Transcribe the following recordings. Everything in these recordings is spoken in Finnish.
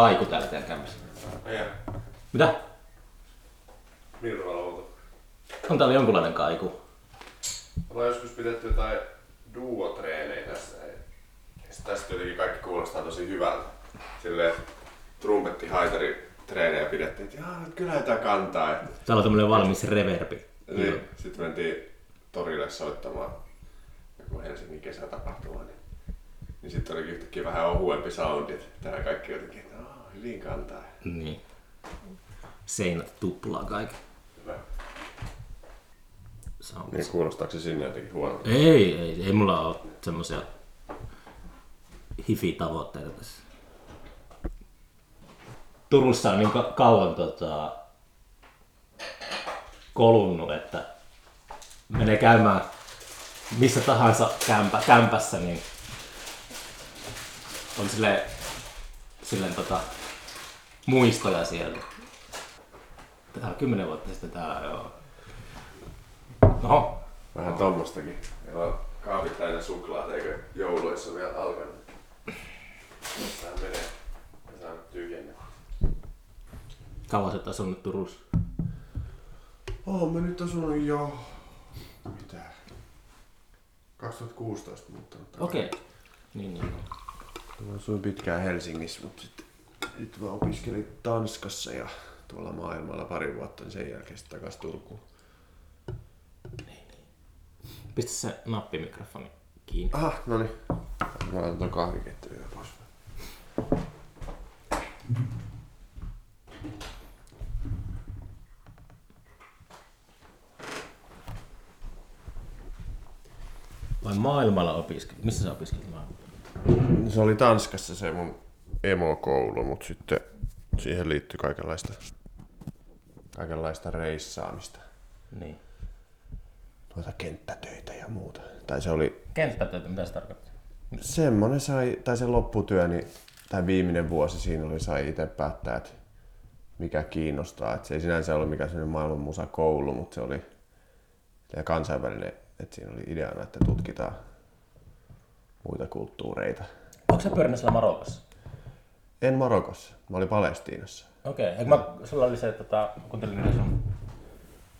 Kaiku täällä teidän kämpässä. Meidän Mitä? Mirva Outo. On täällä jonkunlainen kaiku. Ollaan joskus pidetty jotain duotreenejä tässä. Tästä jotenkin kaikki kuulostaa tosi hyvältä. Silleen, trumpetti haitari treenejä pidettiin, että jaa, kyllä tää kantaa. Että, Täällä on tämmönen valmis reverbi. niin, sitten mentiin torille soittamaan joku Helsingin kesätapahtuma. Niin, niin sitten olikin yhtäkkiä vähän ohuempi soundi. että kaikki jotenkin, että "Aa, hyvin kantaa. Niin. Seinät tuplaa kaiken. Hyvä. Niin kuulostaako se sinne jotenkin huonolta? Ei, ei, ei mulla ole semmosia hifi-tavoitteita tässä. Turussa on niin ka- kauan tota, kolunnut, että menee käymään missä tahansa kämpä, kämpässä, niin on sille, silleen tota, muistoja siellä. Tää on kymmenen vuotta sitten tää, joo. No, Vähän tommostakin. Meillä on kaapit täynnä suklaata, eikö jouluissa vielä alkanut. Tää menee. Mä saan tyhjennä. kauan sä oot asunut Turussa? Oon mä nyt asunut jo... Mitä? 2016 muuttanut. Okei. Niin, niin. niin. Mä asuin pitkään Helsingissä, mutta sitten sit mä opiskelin Tanskassa ja tuolla maailmalla pari vuotta, niin sen jälkeen sitten takas Turkuun. Pistä se nappimikrofoni kiinni. Aha, no niin. Mä laitan ton kahvikettelyn vielä pois. Vai maailmalla opiskelit? Missä sä opiskelit maailmalla? Se oli Tanskassa se mun emokoulu, mutta sitten siihen liittyi kaikenlaista, kaikenlaista reissaamista. Niin. Tuota kenttätöitä ja muuta. Tai se oli Kenttätöitä, mitä se tarkoittaa? semmonen sai, tai se lopputyö, niin, tai viimeinen vuosi siinä oli, sai itse päättää, että mikä kiinnostaa. Et se ei sinänsä ollut mikään sellainen maailman musakoulu, mutta se oli ja kansainvälinen, että siinä oli ideana, että tutkitaan muita kulttuureita. Onko sä pyörinyt siellä Marokossa? En Marokossa, mä olin Palestiinassa. Okei. Okay. Mä, sulla oli se, että tota, kuuntelin niitä sun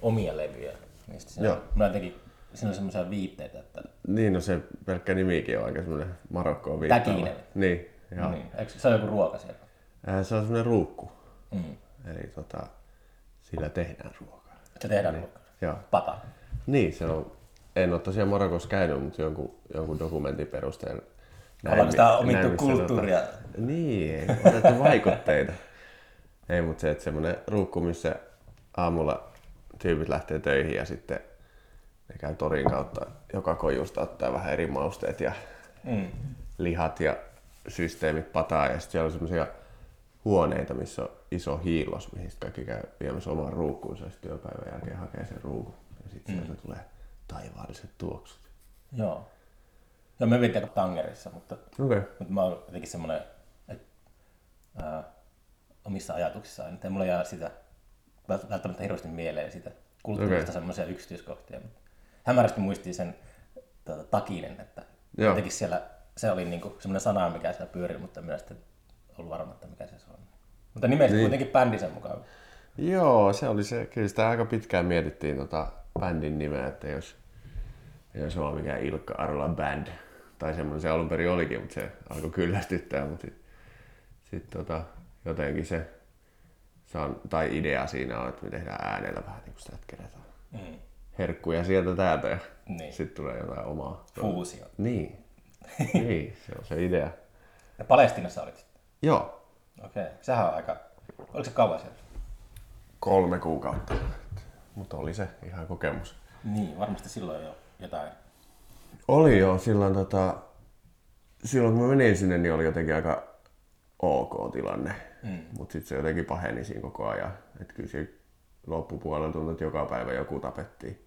omia levyjä. Niistä siinä, Joo. Mä jotenkin, siinä oli semmoisia viitteitä, että Niin, no se pelkkä nimikin on aika semmoinen Marokkoon viittaava. Täkinen. Niin, joo. niin. Eikö, se on joku ruoka siellä. Äh, Se on semmoinen ruukku. Mm. Eli tota, sillä tehdään ruokaa. Se tehdään niin. ruokaa. Joo. Pata. Niin, se on. En ole tosiaan Marokossa käynyt, mutta jonkun, jonkun dokumentin perusteella. Ollaanko sitä omittu näin, kulttuuria? Tota, niin, otettu vaikutteita. ei, mutta se, että semmoinen ruukku, missä aamulla tyypit lähtee töihin ja sitten ne käy torin kautta joka kojusta ottaa vähän eri mausteet ja Mm. lihat ja systeemit pataa ja sitten siellä on semmoisia huoneita, missä on iso hiilos, mihin kaikki käy viemässä omaan ruukkuunsa ja sitten työpäivän jälkeen hakee sen ruukun. Ja sitten mm. sieltä tulee taivaalliset tuoksut. Joo. Joo, me aika tangerissa, mutta. Okay. mutta mä oon jotenkin semmoinen, että ää, omissa ajatuksissaan, että ei mulla jää sitä vält- välttämättä hirveästi mieleen sitä kulttuurista okay. semmoisia yksityiskohtia. Hämärästi muistiin sen tuota, takinen, että Joo. jotenkin siellä se oli niinku semmoinen sana, mikä siellä pyöri, mutta en minä sitten ollut varma, että mikä se on. Mutta nimestä niin. kuitenkin bändi sen mukaan. Joo, se oli se. Kyllä sitä aika pitkään mietittiin tota bändin nimeä, että jos ei olisi vaan mikään Ilkka Arola Band. Tai semmoinen se alun perin olikin, mutta se alkoi kyllästyttää. Mutta sitten sit tota, jotenkin se, saan, tai idea siinä on, että me tehdään äänellä vähän niin kuin sitä, että kerätään Mm. herkkuja sieltä täältä ja Niin. sitten tulee jotain omaa. Fuusio. Niin. niin, se on se idea. Ja Palestinassa olit sitten. Joo, Okei. Okay. Sehän on aika... Oliko se kauan siellä? kolme kuukautta. Mutta oli se ihan kokemus. Niin, varmasti silloin jo jotain. Oli joo, silloin, tota, silloin kun mä menin sinne, niin oli jotenkin aika ok tilanne. Mm. Mutta sitten se jotenkin paheni siinä koko ajan. Että kyllä siinä loppupuolella tuntui, että joka päivä joku tapettiin.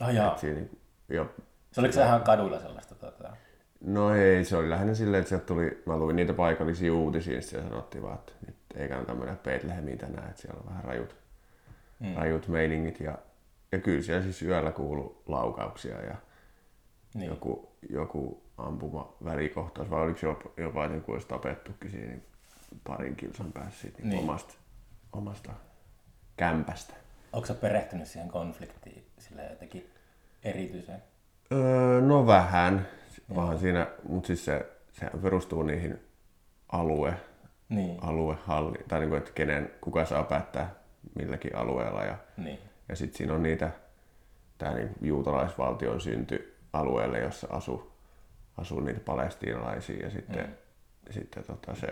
Ah jaa. Et siinä, jo, Se oliko se ihan kaduilla sellaista? Tuota... no ei, se oli lähinnä silleen, että sieltä tuli, mä luin niitä paikallisia uutisia, siellä sanottiin vaan, että nyt ei kannata mennä Betlehemiin tänään, että siellä on vähän rajut, mm. rajut meiningit. Ja, ja kyllä siellä siis yöllä kuului laukauksia ja Niin. joku, joku ampuma välikohtaus, vai oliko jopa, jopa että joku olisi tapettukin siinä, niin parin kilsan päässä siitä niin Niin. omasta, omasta kämpästä. Onko sä perehtynyt siihen konfliktiin sillä jotenkin erityisen? Öö, no vähän, onhan siinä, mutta siis se, se perustuu niihin alue, Niin, aluehalli, tai niin kuin, että kenen, kuka saa päättää milläkin alueella. Ja, niin, ja sitten siinä on niitä, tämä niin juutalaisvaltion synty alueelle, jossa asuu, asuu niitä palestiinalaisia ja sitten, mm. sitten tota se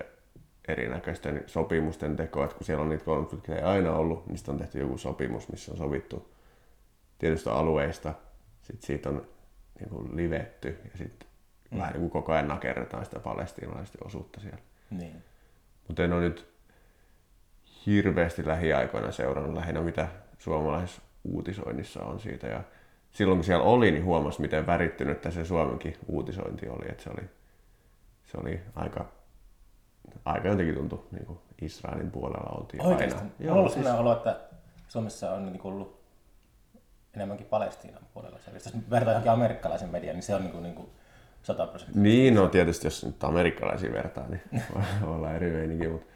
erinäköisten sopimusten teko, että kun siellä on niitä konflikteja aina ollut, niin sitten on tehty joku sopimus, missä on sovittu tietystä alueista, sitten siitä on niin kuin livetty ja sitten mm. vähän niin kuin koko ajan nakerretaan sitä palestiinalaisten osuutta siellä. niin. Mutta en ole nyt hirveästi lähiaikoina seurannut lähinnä mitä suomalaisessa uutisoinnissa on siitä. Ja silloin kun siellä oli, niin huomasi miten värittynyt se Suomenkin uutisointi oli. Että se oli, se oli aika, aika jotenkin tuntui niin kuin Israelin puolella oltiin Oikeasti. aina. Joo, on ollut siis- olo, että Suomessa on niin ollut enemmänkin Palestiinan puolella. Se, jos vertaa johonkin amerikkalaisen median, niin se on niin kuin, niin kuin 100 prosenttia. Niin, no tietysti jos nyt amerikkalaisia vertaa, niin voi olla eri meininki, mutta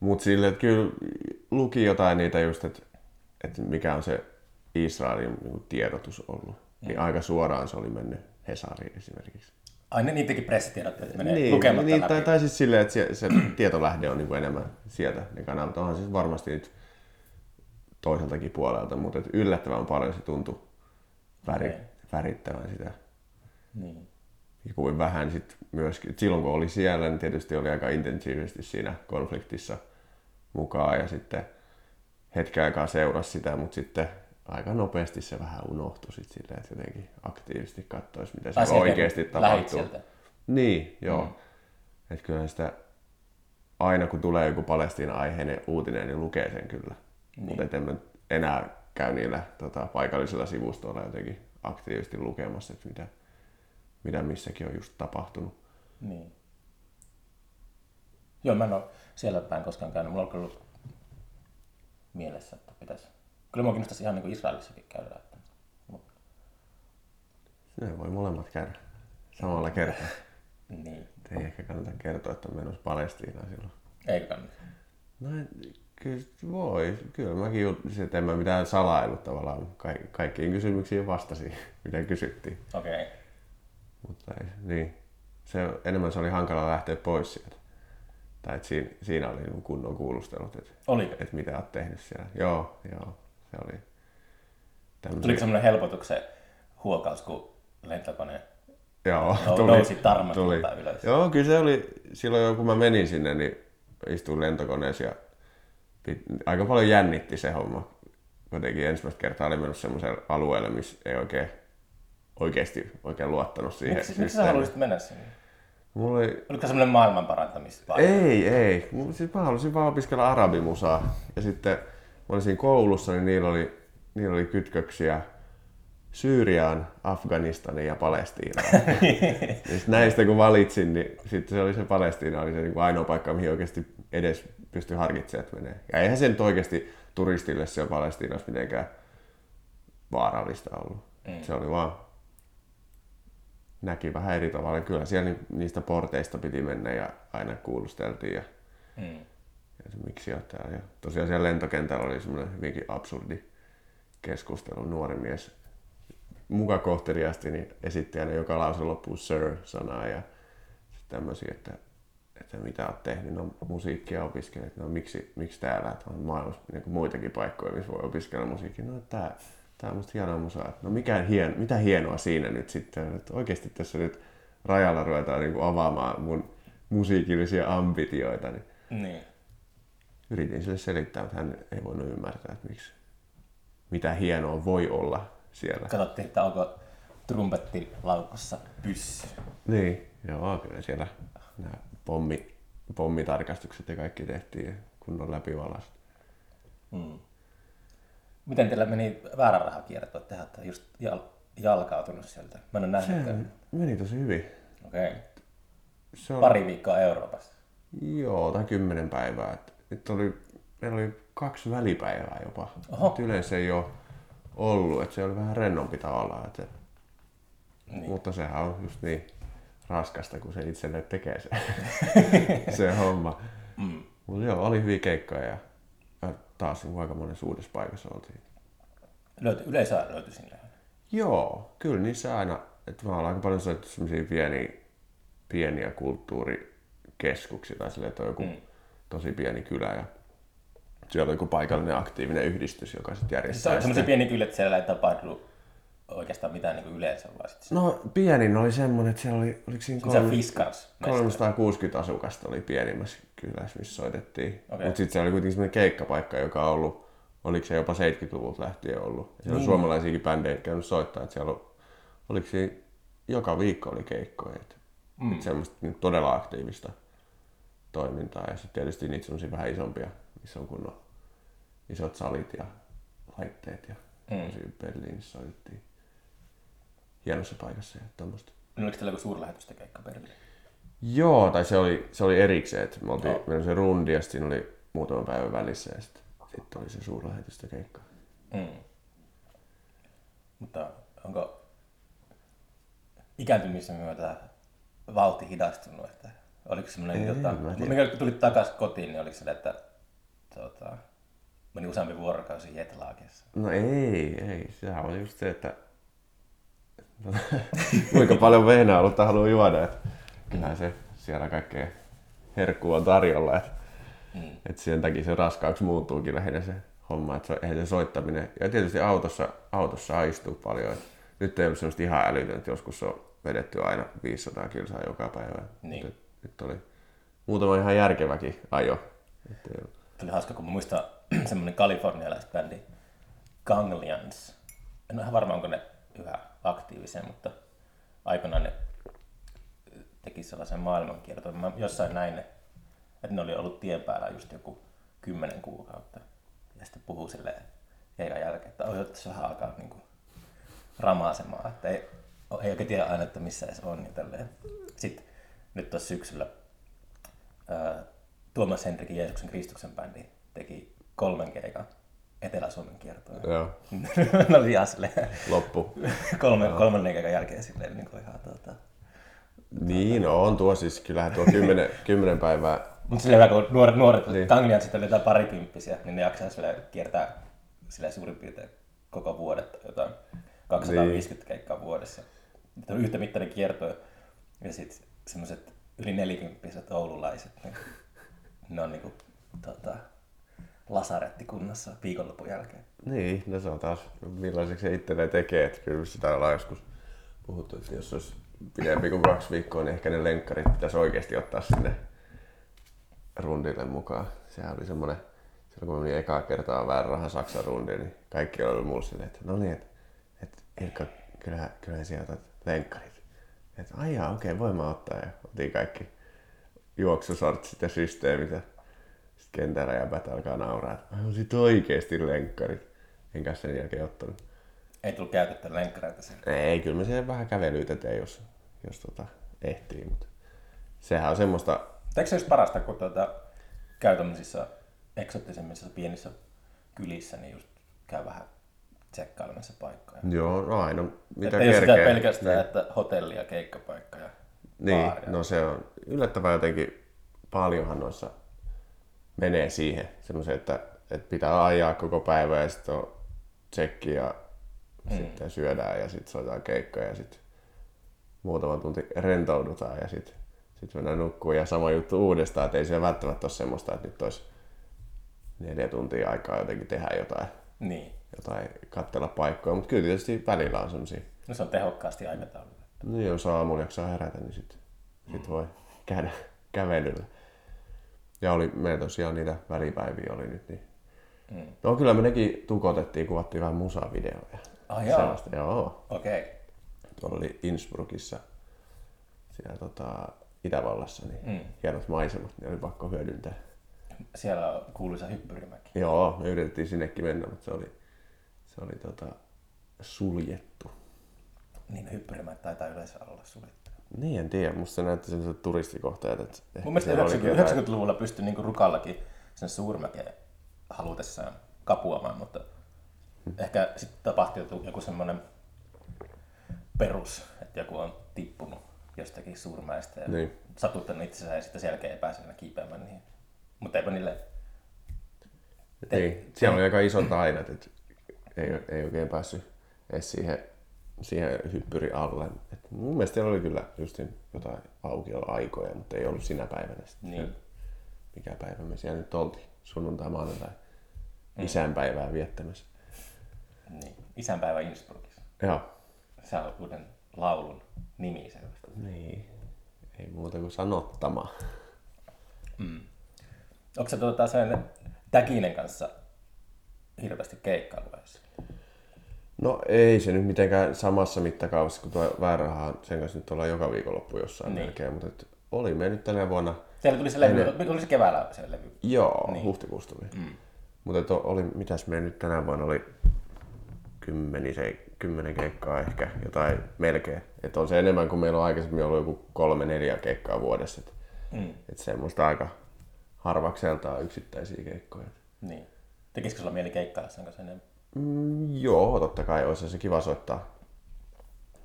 mut sille, että kyllä luki jotain niitä just, että, että mikä on se Israelin niin tiedotus ollut. Niin aika suoraan se oli mennyt Hesariin esimerkiksi. Aina niitäkin pressitiedotteet menee niin, lukematta niin, läpi. tai, tai siis silleen, että se, se tietolähde on niin kuin enemmän sieltä ne kanavat. Onhan siis varmasti nyt toiseltakin puolelta, mutta et yllättävän paljon se tuntui väri, Okei. värittävän sitä Niin. ja kuin vähän sit myöskin, silloin kun oli siellä, niin tietysti oli aika intensiivisesti siinä konfliktissa mukaan ja sitten hetken aikaa seurasi sitä, mutta sitten aika nopeasti se vähän unohtui sit silleen, että jotenkin aktiivisesti katsoisi, mitä sieltä oikeasti tapahtuu. Niin, joo. Mm. Että kyllä sitä aina kun tulee joku Palestiina-aiheinen uutinen, niin lukee sen kyllä. Niin. Mutta en mä enää käy niillä tota, paikallisilla sivustoilla jotenkin aktiivisesti lukemassa, että mitä, mitä missäkin on just tapahtunut. Niin. Joo, mä en ole siellä päin koskaan käynyt. Mulla on ollut mielessä, että pitäisi. Kyllä mua kiinnostaisi ihan niin kuin Israelissakin käydä. Että... Mut, voi molemmat käydä samalla kertaa. niin. Ei ehkä kannata kertoa, että on menossa Palestiinaan silloin. Eikö kannata? No kyllä voi. Kyllä mäkin juttusin, että en mä mitään salailut tavallaan. Ka- kaikkiin kysymyksiin vastasin, mitä kysyttiin. Okei. Okay. Mutta ei, niin. Se, enemmän se oli hankala lähteä pois sieltä. Tai että siinä, siinä oli niin kunnon kuulustelut, että, Oliko? että mitä olet tehnyt siellä. Joo, joo. Se oli tämmöisiä- Tuliko semmoinen helpotuksen huokaus, kun lentokone Joo, nou- nousi tarmastelta ylös? Joo, kyllä se oli, silloin kun mä menin sinne, niin istuin lentokoneessa ja pit, aika paljon jännitti se homma. Kuitenkin ensimmäistä kertaa oli mennyt semmoiselle alueelle, missä ei oikein, oikeasti oikein luottanut siihen Miksi, miksi sä haluaisit mennä sinne? Mulla oli, Oliko semmoinen maailman parantamisvaihe? ei, ei. Siis mä halusin vaan opiskella arabimusaa. Ja sitten olin siinä koulussa, niin niillä oli, niillä oli kytköksiä Syyriaan, Afganistaniin ja Palestiinaan. ja sit näistä kun valitsin, niin sitten se oli se Palestiina, oli se niin kuin ainoa paikka, mihin oikeasti edes pystyi harkitsemaan, että menee. Ja eihän se nyt oikeasti turistille siellä Palestiinassa mitenkään vaarallista ollut. Mm. Se oli vaan, näki vähän eri tavalla. Kyllä siellä ni- niistä porteista piti mennä ja aina kuulusteltiin ja, Mm. Se, miksi täällä. Ja tosiaan siellä lentokentällä oli semmoinen hyvinkin absurdi keskustelu. Nuori mies muka kohteliaasti niin esitti aina joka lause loppuun sir-sanaa ja tämmöisiä, että, että mitä olet tehnyt, no musiikkia opiskelet, no miksi, miksi täällä, että on maailmassa niin kuin muitakin paikkoja, missä voi opiskella musiikkia, no tää, tää on musta hienoa musaa, no mikä hien, mitä hienoa siinä nyt sitten, että oikeasti tässä nyt rajalla ruvetaan niin kuin avaamaan mun musiikillisia ambitioita, niin Niin. Yritin sille selittää, mutta hän ei voinut ymmärtää, että miksi, mitä hienoa voi olla siellä. Katsottiin, että onko trumpettilaukussa pyssy. Niin, joo, kyllä siellä nämä pommi, pommitarkastukset ja kaikki tehtiin kunnon läpivalaiset. Mm. Miten teillä meni väärän rahan kierto? Tehän olette just jal- jalkautunut sieltä. Mä en ole nähnyt. Se meni tosi hyvin. Okei. Okay. Se on, Pari viikkoa Euroopassa. Joo, tai kymmenen päivää. Et Nyt oli, meillä oli kaksi välipäivää jopa. Oho. Yleensä ei ole ollut, että se oli vähän rennompi tavallaan. Et, Niin. Mutta sehän on just niin raskasta, kun se itselleen tekee se, se homma. Mm. Mutta joo, oli hyviä keikkoja ja, taas aika monessa uudessa paikassa oltiin. Löyty, yleisö löytyi sinne. Joo, kyllä niissä aina, että mä aika paljon soittu semmoisia pieniä, pieniä kulttuurikeskuksia tai silleen, että on joku mm. Tosi pieni kylä ja siellä on joku paikallinen aktiivinen yhdistys, joka sitten järjestää. Se on semmoisia pieni kylä, että siellä ei tapahdu oikeastaan mitään niin yleensä vai sitten No pienin oli semmoinen, että siellä oli, oliko siinä on Fiskars. 360 asukasta oli pienimmässä kylässä, missä soitettiin. Okei. Mutta sitten se oli kuitenkin semmoinen keikkapaikka, joka on ollut, oliko se jopa 70-luvulta lähtien ollut. Ja siellä on Niin. suomalaisiakin bändejä käynyt soittaa, että siellä on, oliko siinä, joka viikko oli keikkoja. Että mm. et semmoista niin todella aktiivista toimintaa. Ja sitten tietysti niitä semmoisia vähän isompia, missä on kunnon isot salit ja laitteet ja mm. Berliinissä soitettiin hienossa paikassa ja tämmöistä. No, oliko teillä joku suurlähetystä keikka Berliin? Joo, tai se oli, se oli erikseen, että me oltiin, oli se rundi ja siinä oli muutaman päivän välissä ja sitten sit oli se suurlähetystä keikka. Mm. Mutta onko ikääntymisen myötä vauhti hidastunut? Että oliko semmoinen, Ei, tota, mikä kun tulit takaisin kotiin, niin oliko se, että tota, meni useampi vuorokausi jetlaakeessa? No ei, ei. Sehän on just se, että kuinka paljon vehnäolutta haluaa juoda. Että kyllähän se siellä kaikkea herkkua on tarjolla. Että Mm. et sen takia se raskaaksi muuttuukin lähinnä se homma, että eihän se soittaminen. Ja tietysti autossa, autossa aistuu paljon. Et nyt ei ollut semmoista ihan älytöntä, joskus on vedetty aina 500 kilsaa joka päivä. Niin. Et nyt oli muutama ihan järkeväkin ajo. Et ei ollut- Tuli hauska, kun mä muistan semmoinen kalifornialaisbändi Ganglions. En ole ihan varma, onko ne yhä aktiivisia, mutta aikoinaan ne teki sellaisen maailmankierton. Mä jossain näin ne, että ne oli ollut tien päällä just joku kymmenen kuukautta. Ja sitten puhuu silleen keikan jälkeen, että että se vähän alkaa niinku ramaasemaan, että ei, ei oikein tiedä aina, että missä se on. Ja tälleen. Sitten nyt tuossa syksyllä ää, Tuomas Henrikin Jeesuksen Kristuksen bändi teki kolmen keikan Etelä-Suomen kiertoa. Joo, ne oli ihan silleen, loppu. kolme, kolmannen keikan jälkeen silleen niin kuin ihan tuota. Niin, no on tuo siis, kyllähän tuo kymmenen, kymmenen päivää, Mutta silleen kun nuoret, nuoret Niin. niin. Tangliat sitten oli jotain parikymppisiä, niin ne jaksaa silleen kiertää silleen suurin piirtein koko vuodet jotain 250 niin. keikkaa vuodessa. Nyt on yhtä mittainen kierto ja sitten semmoiset yli nelikymppiset oululaiset, niin ne on niinku tota, lasarettikunnossa viikonlopun jälkeen. niin, no se on taas millaiseksi se itselleen tekee, että kyllä sitä ollaan joskus puhuttu, että jos olisi pidempi kuin kaksi viikkoa, niin ehkä ne lenkkarit pitäisi oikeasti ottaa sinne rundille mukaan. Sehän oli semmoinen, silloin kun menin ekaa kertaa raha Saksan rundiin, niin kaikki oli mulle silleen, että no niin, että, että Ilkka, kyllähän sieltä lenkkarit. Että ai jaa, okei, voin mä ottaa. Ja otin kaikki juoksusortsit ja systeemit ja sitten kentällä ja bät alkaa nauraa, että on sit oikeesti lenkkarit. Enkä sen jälkeen ottanut. Ei tullut käytettyä lenkkareita siellä. Ei, kyllä mä siihen vähän kävelyitä teen, jos, jos tota ehtii, mutta sehän on semmoista, Eikö se just parasta, kun tuota, käy tämmöisissä eksoottisemmissa pienissä kylissä, niin just käy vähän tsekkailemassa paikkoja. joo, no aina mitä Että ei ole sitä kerkee. pelkästään, Niin. että hotelli ja keikkapaikka ja Niin, baari. no se on yllättävän jotenkin paljonhan noissa menee siihen semmoiseen, että, että pitää ajaa koko päivä ja sitten on tsekki ja mm. sitten syödään ja sitten soitetaan keikkoja ja sitten muutama tunti rentoudutaan ja sitten sit mennään nukkuun ja sama juttu uudestaan, että ei se välttämättä ole semmoista, että nyt olisi neljä tuntia aikaa jotenkin tehdä jotain, Niin. Jotain katsella paikkoja, mutta kyllä tietysti välillä on semmoisia No se on tehokkaasti aikataululla. No jos aamulla jaksaa herätä, niin sit, sit voi käydä kävelyllä. Ja oli, meillä tosiaan niitä välipäiviä oli nyt, niin Mm. No kyllä me nekin tukotettiin, kuvattiin vähän musavideoja. Ah, joo. Sellaista, joo. Okei. Okay. Tuolla oli Innsbruckissa, siellä tota, Itävallassa, niin Mm. hienot maisemat, niin oli pakko hyödyntää. Siellä on kuuluisa hyppyrimäki. Joo, me yritettiin sinnekin mennä, mutta se oli, se oli tota, suljettu. Niin hyppyrimäki taitaa yleensä olla suljettu. Niin, en tiedä. Musta se näytti sellaiset turistikohteet. Että Mun mielestä siellä olikin 90, jotain- 90-luvulla pystyi niinku rukallakin sen suurmäkeen halutessaan kapuamaan, mutta ehkä sitten tapahtui joku, semmoinen perus, että joku on tippunut jostakin suurmäistä ja Niin. satuttanut itsensä ja sitten sen jälkeen ei pääse enää kiipeämään niihin. Mutta eipä niille... Niin, siellä oli aika isot aidat, että ei, ei oikein päässyt edes siihen, siihen hyppyri alle. Et mun mielestä siellä oli kyllä just jotain aukiolla-aikoja, mutta ei ollut sinä päivänä sitten. Niin. Mikä päivä me siellä nyt oltiin? Sunnuntai, maanantai. Isänpäivää viettämässä. Niin. Isänpäivä Innsbruckissa. Joo. Se on uuden laulun nimi selvästi. Niin. Ei muuta kuin sanottama. Onko se tuota sen Täkinen kanssa hirveästi keikkailuja? No ei se nyt mitenkään samassa mittakaavassa kuin tuo Väärähän. Sen kanssa nyt ollaan joka viikonloppu jossain Niin. melkein, mutta et oli me nyt tänä vuonna Siellä tuli se levy, tuli se keväällä se levy. Joo, niin. huhtikuussa tuli. Mm. Mutta oli, mitäs me nyt tänä vuonna oli kymmeni, se, kymmenen keikkaa ehkä, jotain melkein. Että on se enemmän kuin meillä on aikaisemmin ollut joku kolme, neljä keikkaa vuodessa. Että Mm. et semmoista aika harvakseltaan yksittäisiä keikkoja. Niin. Tekisikö sulla mieli keikkailla sen kanssa enemmän? Mm, joo, totta kai olisi se kiva soittaa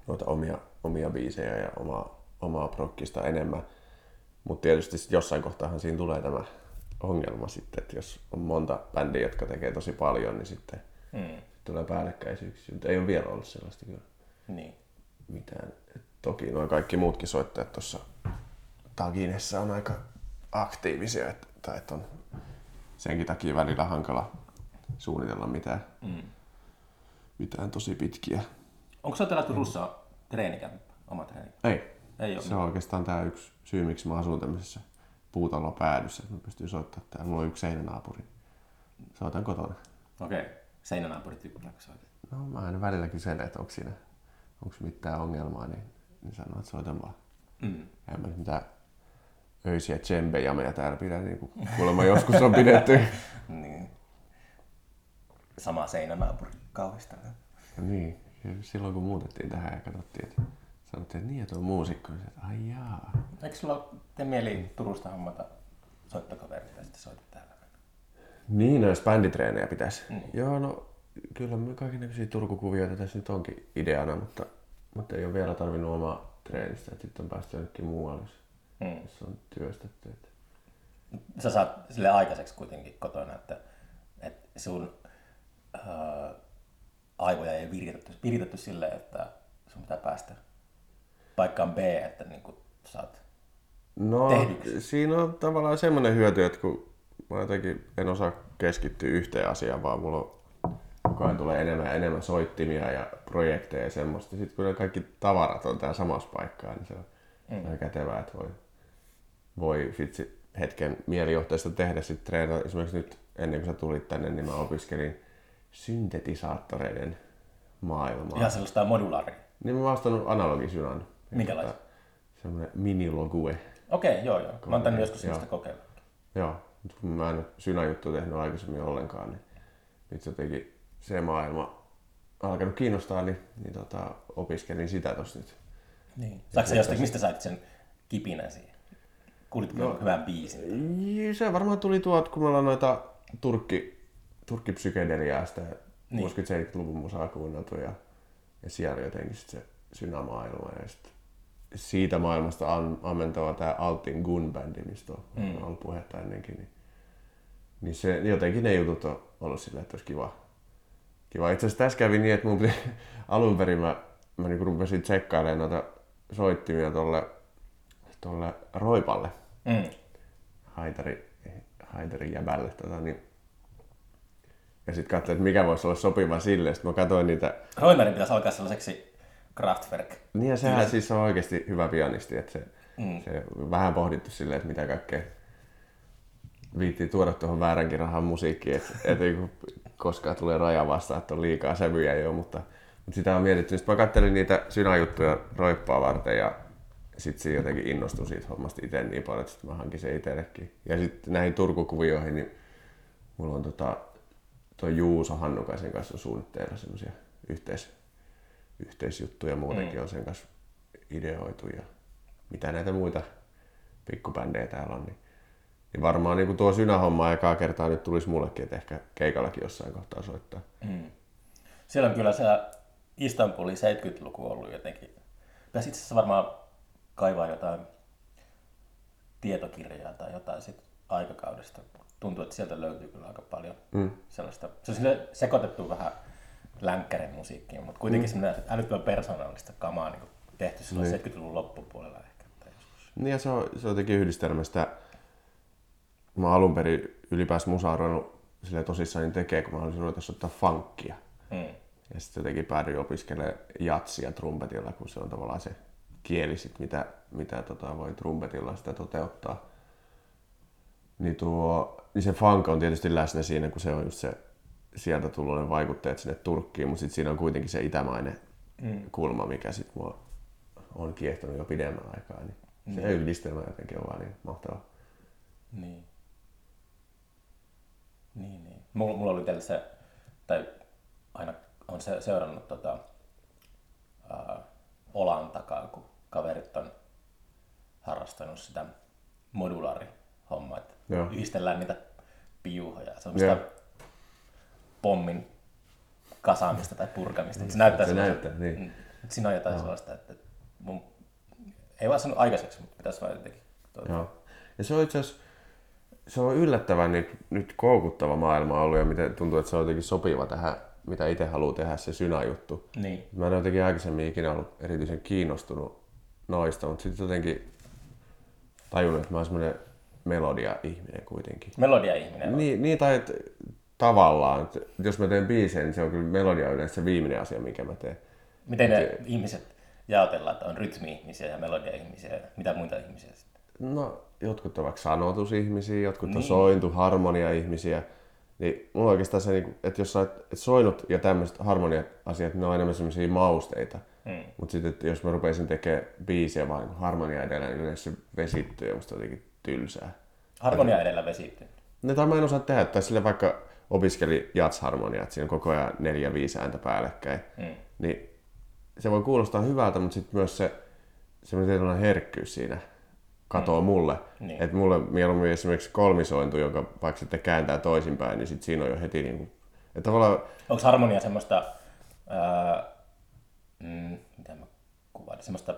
noita omia, omia biisejä ja omaa, omaa prokkista enemmän. Mutta tietysti jossain kohtaahan siinä tulee tämä ongelma sitten, että jos on monta bändiä, jotka tekee tosi paljon, niin sitten Mm. tulee päällekkäisyyksiä. Mutta ei ole vielä ollut sellaista kyllä Niin. mitään. Et toki noin kaikki muutkin soittajat tuossa Taginessa on aika aktiivisia, että, tai että on senkin takia välillä hankala suunnitella mitään, Mm. mitään tosi pitkiä. Onko se teillä Turussa treenikämppä? Oma treenikämppä? Ei, Ei ole. se on oikeastaan tämä yksi syy, miksi mä asun tämmöisessä puutalo päädyssä, että mä pystyn soittamaan täällä. Mulla on yksi seinänaapuri. Soitan kotona. Okei. Okay. Seinänaapuri tykkääkö soitat? No mä aina välillä kyselen, että onko siinä onko mitään ongelmaa, niin, niin sanoo, että soitan vaan. Mm. En mä mitään öisiä tsembejameja täällä pidä, niin kuin kuulemma joskus on pidetty. Niin. Sama seinänaapuri kauhista. Ja niin, ja silloin kun muutettiin tähän ja katsottiin, että sanottiin, että niin, että on muusikko, niin että ai jaa. Eikö sulla tee mieli Turusta hommata soittokavereita ja sitten soitat täällä? Niin, no jos bänditreenejä pitäisi. Mm. Joo, no kyllä me kaikenlaisia turkukuvioita tässä nyt onkin ideana, mutta, mutta ei ole vielä tarvinnut omaa treenistä, että sitten on päästy jonnekin muualle, jos, Mm. jos on työstetty. Että. Sä saat sille aikaiseksi kuitenkin kotona, että, että sun ää, aivoja ei viritetty, viritetty silleen, että sun pitää päästä paikkaan B, että niin kuin saat No, Tehdyksi. siinä on tavallaan semmoinen hyöty, että kun mä jotenkin en osaa keskittyä yhteen asiaan, vaan mulla on koko ajan tulee enemmän ja enemmän soittimia ja projekteja ja semmoista. Sitten kun ne kaikki tavarat on täällä samassa paikkaa, niin se on mm. kätevää, että voi, voi vitsi hetken mielijohteesta tehdä sitten treenata. Esimerkiksi nyt ennen kuin sä tulit tänne, niin mä opiskelin syntetisaattoreiden maailmaa. ihan sellaista modulaaria. Niin mä vastannut analogisynan. Minkälaista? Semmoinen minilogue. Okei, joo joo. Mä oon tänne joskus Joo. sellaista kokeilla. Joo, mutta kun mä en ole tehnyt aikaisemmin ollenkaan, niin nyt jotenkin se maailma alkanut kiinnostaa, niin, niin tota, opiskelin sitä tossa nyt. Niin. Saatko jostakin, mistä sait sen kipinän siihen? Kuulitko no. hyvän biisin? Se varmaan tuli tuot, kun me ollaan noita turkki, turkkipsykedeliaa, sitä niin. 60-70-luvun musaa kuunneltu ja, ja siellä jotenkin sit se synämaailma ja sit siitä maailmasta am- ammentava tämä Altin Gun-bändi, mistä on mm. ollut puhetta ennenkin, niin, niin se, jotenkin ne jutut on ollut silleen, että olisi kiva. kiva. Itse asiassa tässä kävi niin, että mun piti, alun perin mä, mä niin rupesin tsekkailemaan noita soittimia tolle, tolle Roipalle, Mm. Haitari, Haitarin jäbälle. Tota, niin. Ja sitten katsoin, että mikä voisi olla sopiva sille. Sitten mä katsoin niitä. Roimerin pitäisi alkaa sellaiseksi Kraftwerk. Niin ja sehän siis on oikeasti hyvä pianisti. Että se, Mm. se vähän pohdittu silleen, että mitä kaikkea viittii tuoda tuohon vääränkin rahan musiikkiin. Että et ei kun koskaan tulee raja vastaan, että on liikaa sävyjä jo. Mutta, mutta sitä on mietitty. Sitten mä kattelin niitä synäjuttuja roippaa varten ja sitten siinä jotenkin innostuin siitä hommasta itse niin paljon, että sitten mä hankin sen itsellekin. Ja sitten näihin Turkukuvioihin, niin mulla on tota, toi Juuso Hannukaisen kanssa suunnitteilla semmoisia yhteis, yhteisjuttuja muutenkin mm. on sen kanssa ideoitu ja mitä näitä muita pikkubändejä täällä on, niin, niin varmaan niin tuo synähomma ekaa kertaa nyt tulisi mullekin, että ehkä keikallakin jossain kohtaa soittaa. Mm. Siellä on kyllä se Istanbulin 70-luku ollut jotenkin. Pitäisi itse asiassa varmaan kaivaa jotain tietokirjaa tai jotain sit aikakaudesta. Tuntuu, että sieltä löytyy kyllä aika paljon mm. sellaista. Se on sille sekoitettu vähän länkkärin musiikkiin, mutta kuitenkin mm. semmoinen älyttömän persoonallista kamaa niin tehty silloin niin. 70-luvun loppupuolella ehkä. Tai joskus. Niin ja se on, se on jotenkin yhdistelmästä. Mä alun perin ylipäänsä musaa ruvennut tosissaan niin tekee, kun mä haluaisin ruveta soittaa funkkia. Mm. Ja sitten jotenkin päädyin opiskelemaan jatsia trumpetilla, kun se on tavallaan se kieli, sit, mitä, mitä tota, voi trumpetilla sitä toteuttaa. Niin, tuo, niin se funk on tietysti läsnä siinä, kun se on just se sieltä tullut ne vaikutteet sinne Turkkiin, mutta sitten siinä on kuitenkin se itämainen mm. kulma, mikä sitten mua on kiehtonut jo pidemmän aikaa. Niin mm. se yhdistelmä jotenkin on vaan niin mahtava. Niin. Niin, niin. Mulla, mulla oli tällaista, tai aina on se, seurannut tota, ää, olan takaa, kun kaverit on harrastanut sitä modulaarihommaa, että Joo. yhdistellään niitä piuhoja. Se on sitä pommin kasaamista tai purkamista. Se näyttää se näyttää, niin. Mm. Siinä on jotain sellaista, että mun, ei vaan sanonut aikaiseksi, mutta pitäisi vaan jotenkin. Tuota. Joo. Ja se on itse asiassa, se on yllättävän nyt, nyt koukuttava maailma ollut ja miten tuntuu, että se on jotenkin sopiva tähän, mitä itse haluaa tehdä, se synä-juttu. Niin. Mä en jotenkin aikaisemmin ikinä ollut erityisen kiinnostunut noista, mutta sitten jotenkin tajunnut, että mä oon semmoinen melodia-ihminen kuitenkin. Melodia-ihminen? Niin, niin tai että tavallaan, että jos mä teen biiseen, niin se on kyllä melodia yleensä se viimeinen asia, mikä mä teen. Miten ne se... ihmiset jaotellaan, että on rytmi-ihmisiä ja melodia-ihmisiä ja mitä muita ihmisiä sitten? No, jotkut ovat sanotusihmisiä, jotkut niin. on sointu, harmonia-ihmisiä. Niin mulla on oikeastaan se, niinku, että jos sä soinut ja tämmöiset harmonia-asiat, ne on enemmän semmoisia mausteita. Mm. Mutta sitten, että jos mä rupeisin tekemään biisiä vaan harmonia edellä, niin yleensä se vesittyy ja musta jotenkin tylsää. Harmonia edellä vesittyy? No tai mä en osaa tehdä, tai sille vaikka opiskeli jatsharmonia, että siinä on koko ajan neljä, viisi ääntä päällekkäin. Mm. Niin se voi kuulostaa hyvältä, mutta sitten myös se semmoinen herkkyys siinä katoo mm. mulle. Niin. Että mulle mieluummin esimerkiksi kolmisointu, joka vaikka sitten kääntää toisinpäin, niin sitten siinä on jo heti niin kuin, että tavallaan... Onko harmonia semmoista, ää, mm, mitä mä kuvaan, semmoista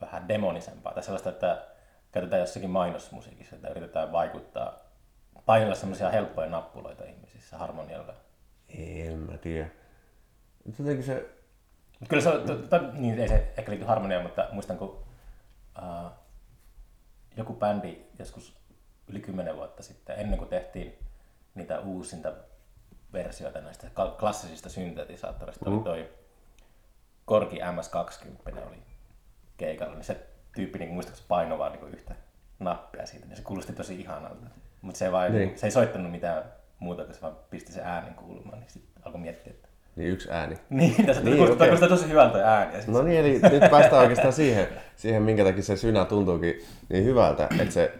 vähän demonisempaa tai sellaista, että käytetään jossakin mainosmusiikissa, että yritetään vaikuttaa, painella semmoisia helppoja nappuloita ihmisissä harmonialla. En mä tiedä. Jotenkin se... Kyllä se on, to, niin ei se ehkä liity harmoniaan, mutta muistan kun uh, joku bändi joskus yli kymmenen vuotta sitten, ennen kuin tehtiin niitä uusinta versioita näistä klassisista syntetisaattoreista, mm. oli toi Korki MS20 oli keikalla, niin se tyyppi niin muistaakseni painoi vaan niin yhtä nappia siitä, niin se kuulosti tosi ihanalta. Mutta se, niin. se ei soittanut mitään muuta, kun se vaan pisti se äänen kuulumaan, niin sitten alkoi miettiä, että niin yksi ääni. Niin, tässä niin, kuulostaa okay. tosi hyvältä ääni. No niin, eli nyt päästään oikeastaan siihen, siihen, minkä takia se synä tuntuukin niin hyvältä, että se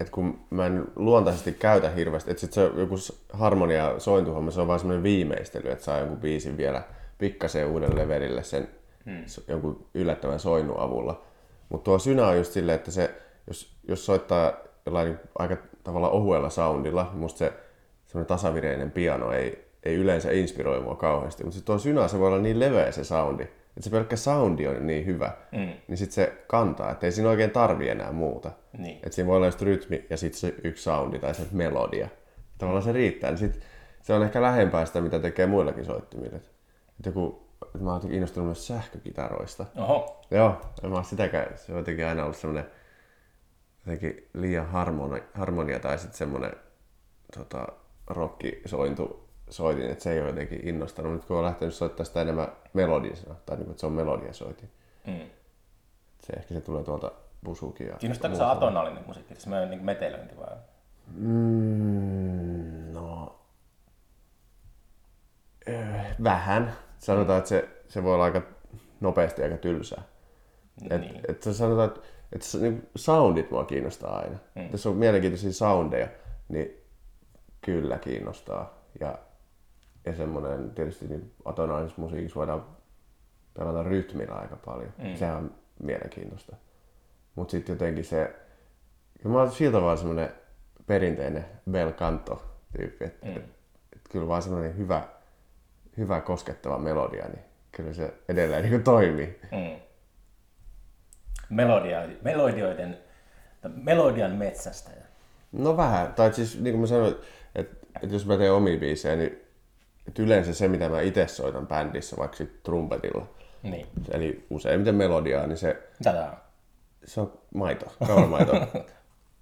että kun mä en luontaisesti käytä hirveästi, että sit se joku harmonia sointuhomma, se on vaan semmoinen viimeistely, että saa jonkun biisin vielä pikkasen uudelle levelille sen hmm. jonkun yllättävän soinnun avulla. Mutta tuo synä on just silleen, että se, jos, jos soittaa jollain aika tavalla ohuella soundilla, niin musta se semmoinen tasavireinen piano ei, ei yleensä inspiroi mua kauheasti. Mutta tuo synä se voi olla niin leveä se soundi, että se pelkkä soundi on niin hyvä, mm. niin sitten se kantaa, että ei siinä oikein tarvi enää muuta. Niin. Että siinä voi olla just rytmi ja sitten se yksi soundi tai se melodia. Tavallaan se riittää. Niin sit se on ehkä lähempää sitä, mitä tekee muillakin soittimilla. Että joku, mä oon innostunut myös sähkökitaroista. Oho. Joo, en mä sitäkään. Se on jotenkin aina ollut semmoinen jotenkin liian harmonia, harmonia tai sitten semmoinen tota, rockisointu soitin, että se ei ole jotenkin innostanut. Nyt kun on lähtenyt soittaa sitä enemmän melodisena, tai niin kuin, että se on melodiasoitin. Mm. Se ehkä se tulee tuolta busukin. Ja Kiinnostaako se atonaalinen musiikki, se on niin metelöinti vai? Mm, no, äh, vähän. Sanotaan, että se, se voi olla aika nopeasti aika tylsää. Niin. Et, et sanotaan, että, että niin soundit mua kiinnostaa aina. Mm. Jos on mielenkiintoisia soundeja, niin kyllä kiinnostaa. Ja ja semmoinen tietysti niin atonaalisessa musiikissa voidaan pelata rytmillä aika paljon. Mm. Sehän on mielenkiintoista. Mutta sitten jotenkin se, mä oon siltä vaan semmoinen perinteinen bel canto tyyppi, että mm. et, et kyllä vaan semmoinen hyvä, hyvä koskettava melodia, niin kyllä se edelleen niin toimii. Mm. melodia, melodioiden, melodian metsästäjä. No vähän, tai siis niin kuin mä sanoin, että, että jos mä teen omia biisejä, niin että yleensä se, mitä mä itse soitan bändissä, vaikka sit trumpetilla, Niin. eli useimmiten melodiaa, niin se, Mitä tää on? se on maito, kauramaito.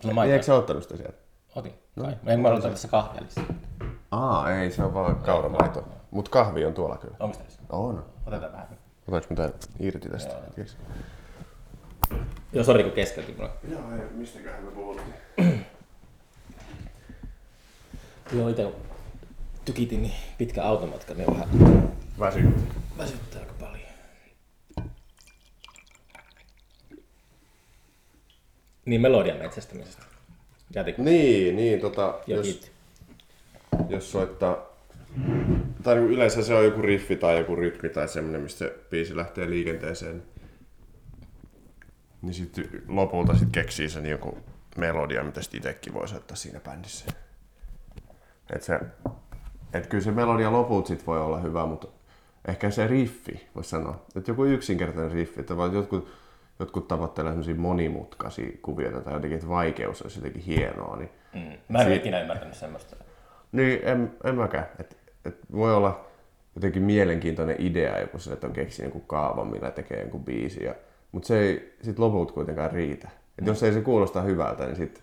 On maitoa? Eikö sä ottanut sitä sieltä? Otin. Kai. En mä ollut tässä kahvelissa. Aa, ei, se on vaan kauramaito. Mut kahvi on tuolla kyllä. Onko tässä? On. Otetaan vähän. Otaks mä tän irti tästä? Ties. Joo, sori kun keskeytin mulla. Joo, ei, mistäköhän me puhuttiin? Joo, itse tykitin niin pitkä automatka, niin vähän Väsy. väsyttää aika paljon. Niin melodian metsästämisestä. Jätikö? Niin, niin, tota, Ja jos, hit. jos soittaa, tai niin yleensä se on joku riffi tai joku rytmi tai semmoinen, mistä se biisi lähtee liikenteeseen, niin sitten lopulta sit keksii sen joku melodia, mitä sitten itsekin voi soittaa siinä bändissä. Et se, et kyllä se melodia lopulta sit voi olla hyvä, mutta ehkä se riffi, voisi sanoa. Että joku yksinkertainen riffi, että vaan jotkut, jotkut tavoittelee semmoisia monimutkaisia kuvioita tai jotenkin, että vaikeus olisi jotenkin hienoa, niin Mm. Mä en ole ikinä ymmärtänyt semmoista. niin, en, en mäkään. Et, et voi olla jotenkin mielenkiintoinen idea joku se, että on keksinyt joku kaavan, millä tekee joku biisi. Ja, mutta se ei sit lopulta kuitenkaan riitä. Et jos ei se kuulosta hyvältä, niin sit,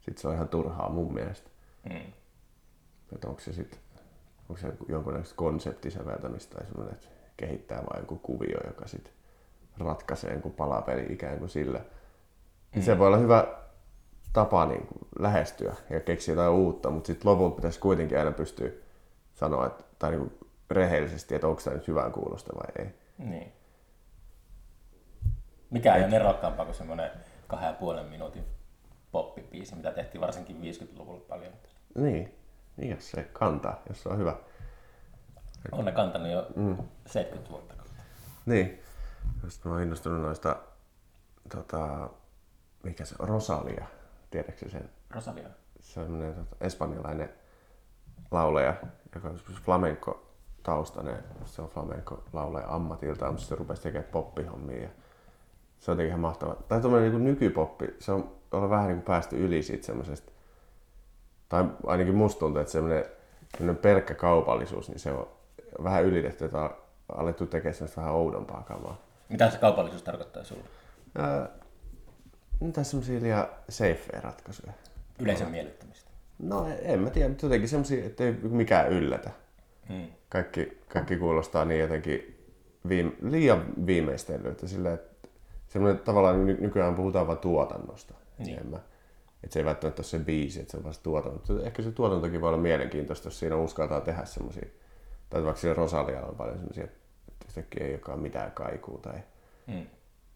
sit se on ihan turhaa mun mielestä. Mm. Että onko se sitten onko se jonkunlaista konseptisäveltämistä tai semmoinen, että kehittää vain joku kuvio, joka sitten ratkaisee jonkun palapeli ikään kuin sillä. Mm. Se voi olla hyvä tapa niin kuin lähestyä ja keksiä jotain uutta, mutta sitten lopulta pitäisi kuitenkin aina pystyä sanoa, että, tai niin kuin rehellisesti, että onko tämä nyt hyvän kuulosta vai ei. Niin. Mikä ei ole nerokkaampaa kuin semmoinen kahden ja puolen minuutin poppibiisi, mitä tehtiin varsinkin 50-luvulla paljon. Niin, jos se kantaa, jos se on hyvä. On ne kantanut jo mm. 70 vuotta. Niin. Just mä oon innostunut noista, tota, mikä se on, Rosalia, tiedätkö sen? Rosalia. Se on semmoinen tota, espanjalainen lauleja, joka on flamenco taustainen. Se on flamenco lauleja ammatiltaan, mutta se rupesi tekemään poppihommia. Ja se on jotenkin ihan mahtava. Tai tuommoinen niin nykypoppi, se on olla vähän niin kuin päästy yli siitä semmoisesta, tai ainakin musta tuntuu, että semmoinen, semmoinen pelkkä kaupallisuus, niin se on vähän ylitetty, että on alettu tekemään semmoista vähän oudompaa kamaa. Mitä se kaupallisuus tarkoittaa sulle? Ää, mitä semmoisia liian safeja ratkaisuja? Yleisön miellyttämistä. No en mä tiedä, mutta jotenkin semmoisia, että ei mikään yllätä. Mm. Kaikki, kaikki kuulostaa niin jotenkin viime, liian viimeistellyltä. Sillä, että semmoinen tavallaan ny- nykyään puhutaan vain tuotannosta Niin. enemmän. Että se ei välttämättä ole se biisi, että se on vasta tuotanto. Ehkä se tuotantokin voi olla mielenkiintoista, jos siinä uskaltaa tehdä semmoisia. Tai vaikka siellä Rosalialla on paljon semmoisia, että yhtäkkiä ei olekaan mitään kaikua tai Mm.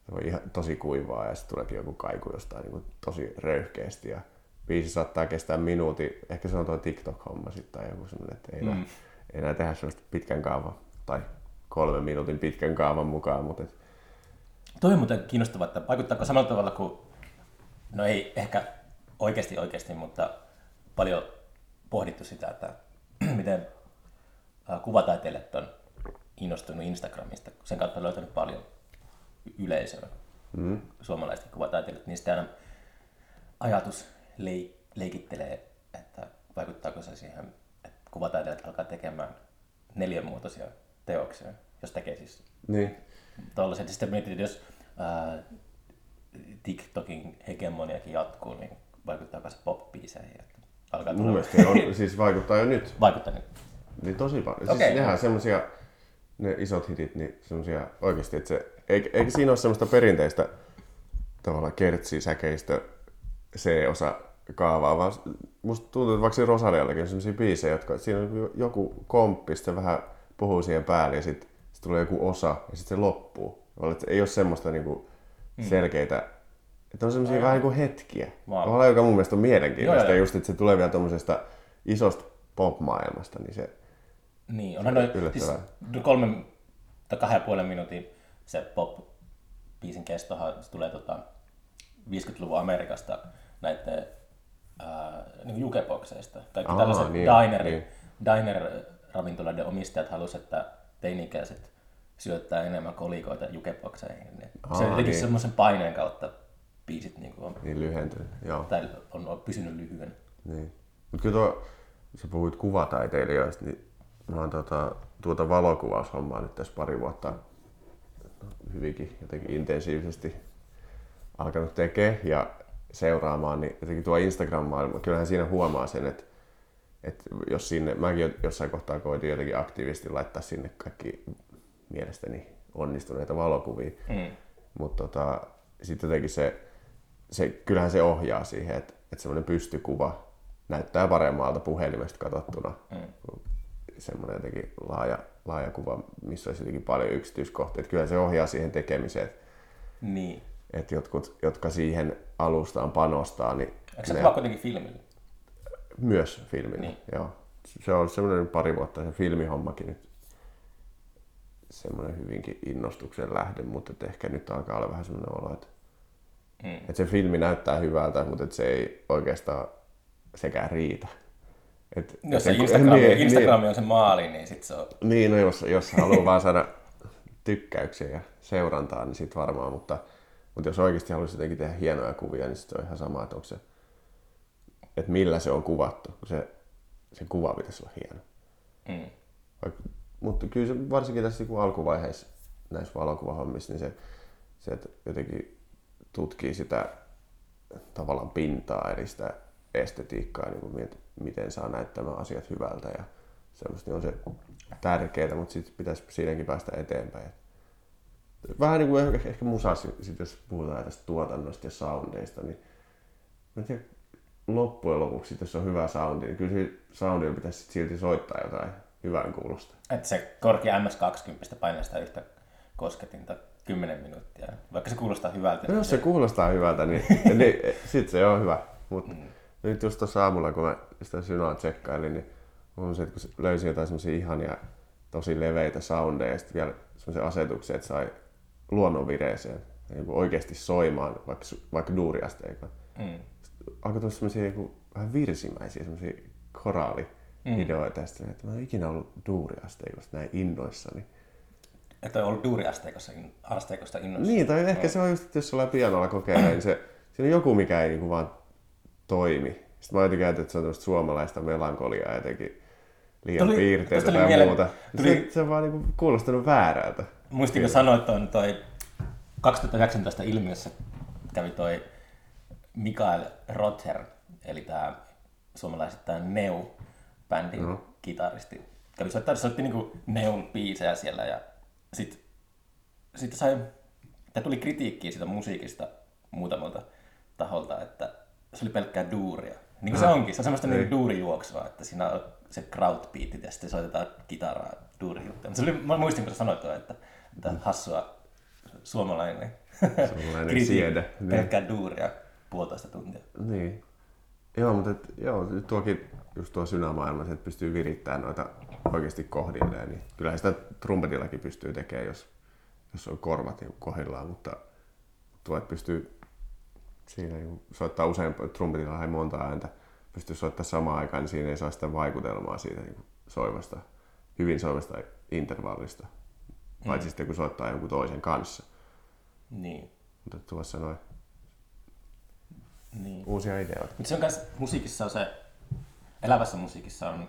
se voi ihan tosi kuivaa ja sitten tuleekin joku kaiku jostain niin kuin tosi röyhkeästi ja biisi saattaa kestää minuutin. Ehkä se on tuo TikTok-homma sitten tai joku semmoinen, että ei, mm. ei enää tehdä sellaista pitkän kaavan tai kolmen minuutin pitkän kaavan mukaan, mutta et, Toi on muuten kiinnostavaa, että vaikuttaako samalla tavalla kuin, no ei ehkä oikeasti oikeasti, mutta paljon pohdittu sitä, että miten ää, kuvataiteilijat on innostunut Instagramista. Sen kautta on löytänyt paljon yleisöä. Mm. Suomalaiset kuvataiteilijat, niin sitten aina ajatus leik- leikittelee, että vaikuttaako se siihen, että kuvataiteilijat alkaa tekemään neljänmuotoisia teoksia, jos tekee siis niin. tuollaiset. Sitten mietit, jos ää, TikTokin hegemoniakin jatkuu, niin vaikuttaako se pop-biiseihin? Että alkaa Mun mielestä on, siis vaikuttaa jo nyt. vaikuttaa nyt. Niin tosi paljon. Siis Okei. nehän semmosia, ne isot hitit, niin semmosia oikeasti, että se, eikä, eikä siinä ole semmoista perinteistä tavallaan kertsisäkeistä C-osa kaavaa, vaan musta tuntuu, että vaikka siinä Rosaliallakin on semmosia biisejä, jotka siinä on joku komppi, sitten vähän puhuu siihen päälle ja sitten sit tulee joku osa ja sitten se loppuu. Että ei ole semmoista niinku selkeitä, että on semmoisia vähän niinku hetkiä. Wow. Wow. joka mun mielestä on mielenkiintoista, Joo, joo. just, että se tulee vielä tommosesta isosta pop-maailmasta, niin se, Niin, onhan noin siis kolmen tai kahden ja puolen minuutin se pop-biisin kestohan se tulee tota 50-luvun Amerikasta näiden ää, niin jukebokseista. Kaikki Aa, tällaiset niin, diner, niin. diner-ravintoloiden omistajat halusivat, että teini-ikäiset syöttää enemmän kolikoita jukebokseihin. Niin Aa, se jotenkin niin. semmoisen paineen kautta biisit niin on, Niin lyhentynyt, joo. tai on, on pysynyt lyhyen. Niin. Mutta kyllä tuo, sä puhuit kuvataiteilijoista, niin mä oon tota, tuota valokuvaushommaa nyt tässä pari vuotta hyvinkin jotenkin intensiivisesti alkanut tekemään ja seuraamaan, niin jotenkin tuo Instagram-maailma, kyllähän siinä huomaa sen, että, että jos sinne, mäkin jossain kohtaa koitin jotenkin aktiivisesti laittaa sinne kaikki mielestäni onnistuneita valokuvia, Mm. mutta tota, sitten jotenkin se, se, kyllähän se ohjaa siihen, että, että semmoinen pystykuva näyttää paremmalta puhelimesta katsottuna. Mm. Semmoinen jotenkin laaja, laaja kuva, missä olisi jotenkin paljon yksityiskohtia. Että kyllä se ohjaa siihen tekemiseen, Niin. että jotkut, jotka siihen alustaan panostaa, niin Eikö se ne- kuitenkin filmillä? myös filmillä. Niin. Joo. Se on semmoinen pari vuotta se filmihommakin nyt semmoinen hyvinkin innostuksen lähde, mutta ehkä nyt alkaa olla vähän semmoinen olo, että, Mm. että se filmi näyttää hyvältä, mutta että se ei oikeastaan sekään riitä. Et, Jos se et- Instagrami, niin, Instagrami on se maali, niin sit se on... Niin, niin no jos, jos haluaa vaan saada tykkäyksiä ja seurantaa, niin sitten varmaan, mutta, mutta jos oikeasti haluaisi jotenkin tehdä hienoja kuvia, niin sit se on ihan sama, että onko se, että millä se on kuvattu, kun se, se kuva pitäisi olla hieno. Mm. Vaik- mutta kyllä se varsinkin tässä niin alkuvaiheessa näissä valokuvahommissa, niin se, se että jotenkin tutkii sitä tavallaan pintaa, eli sitä estetiikkaa, niin kuin miten saa näyttämään asiat hyvältä ja semmoista, niin on se tärkeää, mutta sitten pitäisi siinäkin päästä eteenpäin. Vähän niin kuin ehkä, ehkä musassa, sit jos puhutaan tästä tuotannosta ja soundeista, niin en tiedä, loppujen lopuksi, jos on hyvä soundi, niin kyllä soundilla pitäisi sit silti soittaa jotain hyvän kuulosta. Että se korkea MS-20 painaa sitä yhtä kosketinta 10 minuuttia. Vaikka se kuulostaa hyvältä. No jos se kuulostaa hyvältä, niin, niin sit se on hyvä. Mutta mm. nyt just tuossa aamulla, kun mä sitä synaa tsekkailin, niin on se, että kun löysin jotain semmoisia ihania, tosi leveitä soundeja ja sitten vielä semmoisia asetuksia, että sai luonnonvireeseen niin oikeasti soimaan, vaikka, vaikka duuriasteikolla. Mm. Alkoi tulla semmoisia niin vähän virsimäisiä semmoisia koraaliideoita mm. että mä en ikinä ollut duuriasteikosta näin innoissani. Että on ollut duuriasteikosta asteikosta innoissa. Niin, tai ehkä se on just, että jos ollaan pianolla kokeilee, niin se, siinä on joku, mikä ei niinku vaan toimi. Sitten mä jotenkin ajattelin, että se on tämmöistä suomalaista melankoliaa jotenkin liian Tuli- piirteitä tai mieleen- muuta. tuli- Se, se, on vaan niinku kuulostanut väärältä. Muistinko sanoa, että on toi 2019 ilmiössä kävi toi Mikael Rother, eli tämä suomalaisittain Neu-bändin No. kitaristi. Kävi soittaa, soitti niinku Neun biisejä siellä ja sit, sit sai, tai tuli kritiikkiä siitä musiikista muutamalta taholta, että se oli pelkkää duuria. Niin kuin se onkin, se on semmoista niinku duurijuoksua, että siinä on se crowdbeatit ja sitten soitetaan kitaraa duurijuttuja. Mutta se oli, mä muistin, kun sä sanoit että mitä hassua suomalainen, Suomalainen siede, niin. pelkkää duuria puolitoista tuntia. Niin. Joo, mutta et, joo, tuokin just tuo synämaailma, että pystyy virittämään noita oikeasti kohdilleen, niin kyllähän sitä trumpetillakin pystyy tekemään, jos, jos on korvat niin kohdillaan, mutta tuo, että pystyy siinä niin soittaa usein, trumpetilla ei monta ääntä, pystyy soittamaan samaan aikaan, niin siinä ei saa sitä vaikutelmaa siitä niin soivasta, hyvin soivasta intervallista. Paitsi sitten kun soittaa jonkun toisen kanssa. Niin. Mutta tuossa noin niin. uusia ideoita. Mutta se on myös, musiikissa on se, elävässä musiikissa on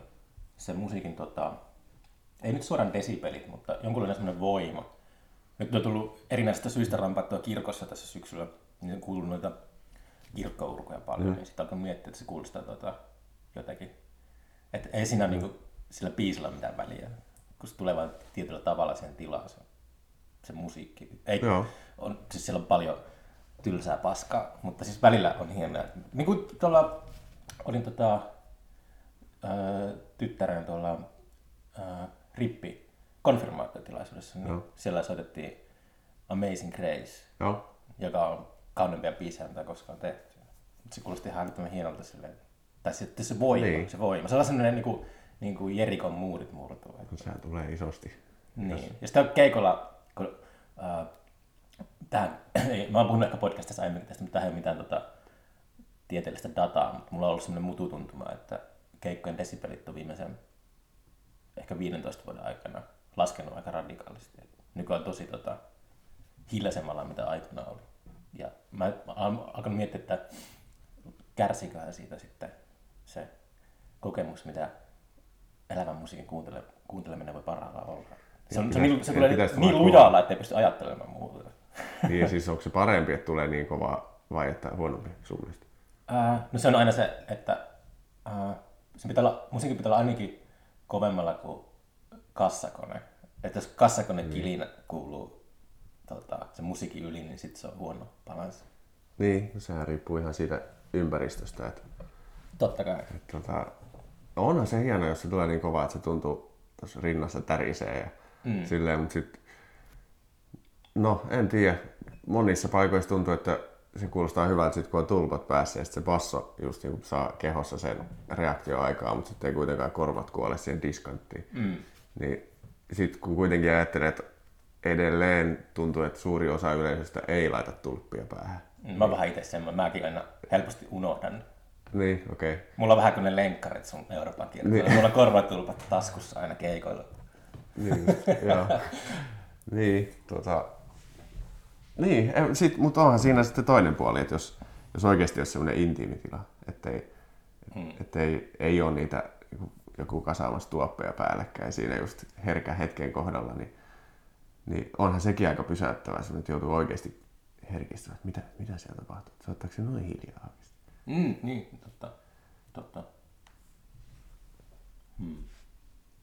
se musiikin, tota, ei nyt suoraan desibelit, mutta jonkunlainen semmoinen voima. Nyt on tullut erinäisistä syistä rampattua kirkossa tässä syksyllä, niin on kuullut noita kirkkourkuja paljon, mm. niin sitten alkoi miettiä, että se kuulostaa tota, jotenkin. Että ei siinä mm. niinku, sillä biisillä mitään väliä, kun se tulee vain tietyllä tavalla siihen tilaan se, se musiikki. Ei, Joo. on, siis siellä on paljon tylsää paskaa, mutta siis välillä on hienoa. Niin kuin tuolla, olin tota, tyttären tuolla ää, rippi konfirmaatiotilaisuudessa, niin Joo. siellä soitettiin Amazing Grace, Joo. joka on kauneimpia biisejä, mitä koskaan tehty. Se kuulosti ihan älyttömän hienolta silleen. Tai sitten se voima, Niin. se voima. Se on sellainen niin kuin, niin kuin Jerikon muurit murtuu. No, sehän tulee isosti. Niin. Ja sitten keikolla, kun, äh, tähän, ei, mä oon puhunut ehkä podcastissa aiemmin tästä, mutta tähän ei ole mitään tota, tieteellistä dataa, mutta mulla on ollut sellainen mututuntuma, että keikkojen desibelit on viimeisen ehkä 15 vuoden aikana laskenut aika radikaalisti. nykyään tosi tota, hiljaisemmalla, mitä aikana oli. Ja mä oon alkanut miettiä, että kärsiköhän siitä sitten se kokemus, mitä elävän musiikin kuuntele, kuunteleminen voi parhaillaan olla. Se, on, se, on, niin, se tulee pitäisi niin tulla lujalla, ettei pysty ajattelemaan muuta. Niin, siis onko se parempi, että tulee niin kova vai että huonompi sun mielestä? Ää, no se on aina se, että ää, se pitää olla, musiikin pitää olla ainakin kovemmalla kuin kassakone. Että jos kassakone Niin. kilinä kuuluu tota, se musiikin yli, niin sitten se on huono balanssi. Niin, no sehän riippuu ihan siitä ympäristöstä. Että, Totta kai. että tota, onhan se hieno, jos se tulee niin kova, että se tuntuu tuossa rinnassa tärisee ja mm. silleen, mutta sitten, no en tiedä, monissa paikoissa tuntuu, että se kuulostaa hyvältä sit, kun on tulpat päässä ja sit se basso just niin saa kehossa sen reaktioaikaa, mutta sitten ei kuitenkaan korvat kuole siihen diskanttiin. Mm. Niin sitten kun kuitenkin ajattelee, että edelleen tuntuu, että suuri osa yleisöstä ei laita tulppia päähän. Mä oon vähän itse semmoinen, mäkin aina helposti unohdan. Niin, okei. Okay. Mulla on vähän kuin ne lenkkarit sun Euroopan kiertoilla. Mulla on korvatulpat taskussa aina keikoilla. Niin, joo. niin, tota... Niin, sit, mutta onhan siinä sitten toinen puoli, että jos, jos oikeasti olisi semmoinen intiimitila, ettei, hmm. ettei ei ole niitä joku, joku kasaamassa tuoppeja päällekkäin siinä just herkän hetken kohdalla, niin, niin onhan sekin aika pysäyttävää, että joutuu oikeasti herkistymään, että mitä, mitä siellä tapahtuu, soittaako se noin hiljaa oikeasti. Mm, niin, totta. totta.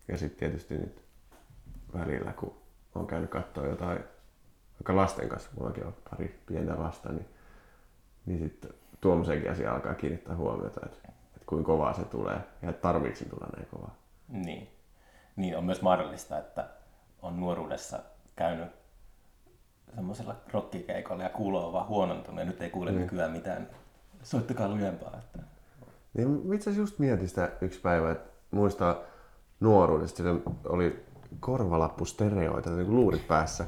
Ja sitten tietysti nyt välillä, kun on käynyt katsoa jotain, vaikka lasten kanssa, mullakin on pari pientä lasta, niin, niin sitten tuommoisenkin asia alkaa kiinnittää huomiota, että, että kuinka kovaa se tulee ja että tarviiko se tulla näin kovaa. Niin. niin. on myös mahdollista, että on nuoruudessa käynyt semmoisella rockikeikolla ja kuulo on vaan huonontunut ja nyt ei kuule mm. nykyään mitään. Soittakaa lujempaa. Että... Niin itse asiassa just mietin sitä yksi päivä, että muistaa nuoruudesta, oli korvalappustereoita, niin kuin luurit päässä,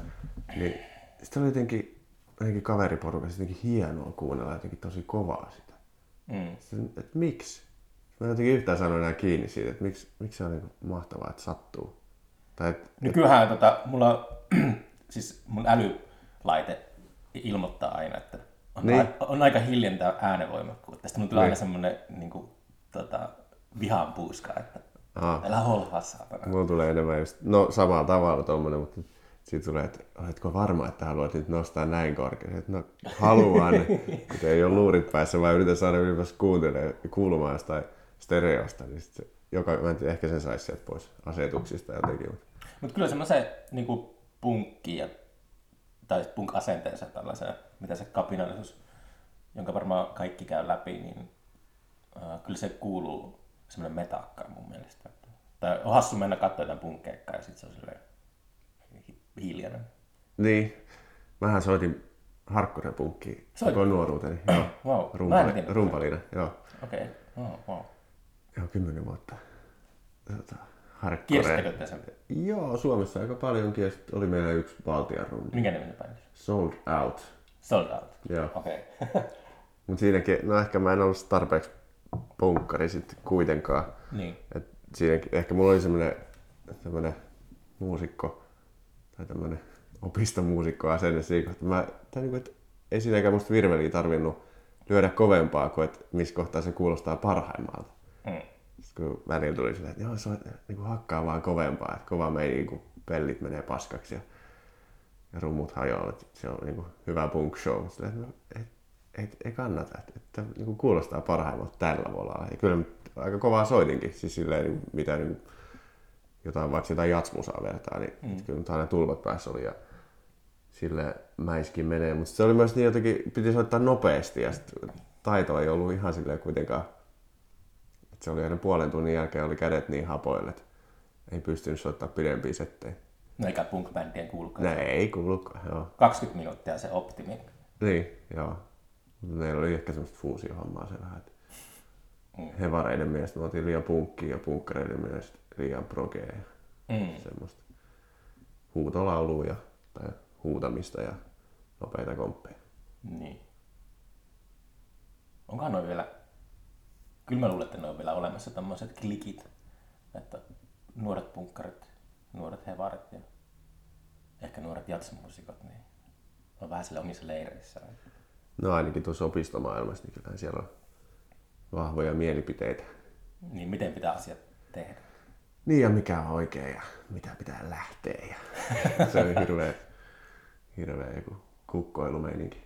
niin sitten oli jotenkin, jotenkin kaveriporukassa jotenkin hienoa kuunnella jotenkin tosi kovaa sitä. Mm. Sitten, että miksi? Mä en jotenkin yhtään sano enää kiinni siitä, että miksi, miksi se on niin mahtavaa, että sattuu. Tai että, Nykyään tota, mulla siis mun älylaite ilmoittaa aina, että on, Niin. a, on aika hiljentää äänenvoimakkuutta. Tästä mun tulee Niin. aina semmonen niin kuin, tota, vihan puuska, että Aa. älä holhaa saatana. Mulla tulee enemmän just, no samalla tavalla tommonen, mutta siitä tulee, että oletko varma, että haluat nyt nostaa näin korkealle? No haluan, kun ei ole luurit päässä, vaan yritän saada ylipäänsä kuuntelemaan, kuulumaan jostain stereosta, niin sit joka, mä en tiedä, ehkä sen saisi sieltä pois asetuksista jotenkin. Mutta. Mutta kyllä semmoisen niin punkki ja, tai punk-asenteensa mitä se kapinallisuus, jonka varmaan kaikki käy läpi, niin äh, kyllä se kuuluu semmoinen metakka mun mielestä. Tai on hassu mennä katsoa jotain punkkeikkaa ja sitten se on silleen hiljainen. Niin, mähän soitin harkkurepunkkiä Soitit? koko nuoruuteni. Joo, Wow, en rumpali, tiennyt. rumpalina, joo. Okei, okay. oh, wow. Joo, kymmenen vuotta. Tota, harkkure. Kiersittekö te sen? Joo, Suomessa aika paljonkin ja sitten oli meillä yksi Baltian rundi. Mikä niminen bändi? Sold Out. Sold Out. Joo. Okei. Okay. Mutta siinäkin, no ehkä mä en ollut tarpeeksi punkkari sitten kuitenkaan. niin. Et siinäkin, ehkä mulla oli semmoinen tämmönen muusikko tai tämmönen opistomuusikko asenne siinä kohtaa. Mä, tai niinku, et ei siinäkään musta virveliä tarvinnut lyödä kovempaa kuin, että missä kohtaa se kuulostaa parhaimmalta. Mm. Sitten kun välillä tuli silleen, että joo, se on, niin kuin hakkaa vaan kovempaa, että kova meni, kun pellit menee paskaksi ja, ja rummut hajoaa, että se on niin kuin hyvä punk show. Silleen, että no, ei, ei, ei kannata, että, että niin kuin kuulostaa parhaimmalta tällä volalla. Ja kyllä aika kovaa soitinkin, siis silleen, niin kuin, mitä niin kuin, jotain, vaikka jotain jatsmusaa vertaa, niin mm. kyllä nyt aina tulvat päässä oli ja sille mäiskin menee, mutta se oli myös niin jotenkin, piti soittaa nopeasti ja sit taito ei ollut ihan silleen kuitenkaan et se oli aina puolen tunnin jälkeen oli kädet niin hapoille, että ei pystynyt soittaa pidempiä settejä. No eikä punk-bändien kuulukaan. Ne ei kuulukaan, joo. 20 minuuttia se optimi. Niin, joo. Mutta meillä oli ehkä semmoista fuusiohommaa se vähän, että hevareiden mielestä me oltiin liian punkkia ja punkkareiden mielestä liian progea ja Mm. semmoista huutolaulua ja, tai huutamista ja nopeita komppeja. Niin. Onkohan noin vielä... Kyllä mä luulen, että ne on vielä olemassa tämmöiset klikit, että nuoret punkkarit, nuoret hevarit ja ehkä nuoret jatsmuusikot, niin on vähän sille omissa leireissä. No ainakin tuossa opistomaailmassa, niin kyllähän siellä on vahvoja mielipiteitä. Niin miten pitää asiat tehdä? Niin ja mikä on oikein ja mitä pitää lähteä. Ja se on hirveä, hirveä joku kukkoilumeininki.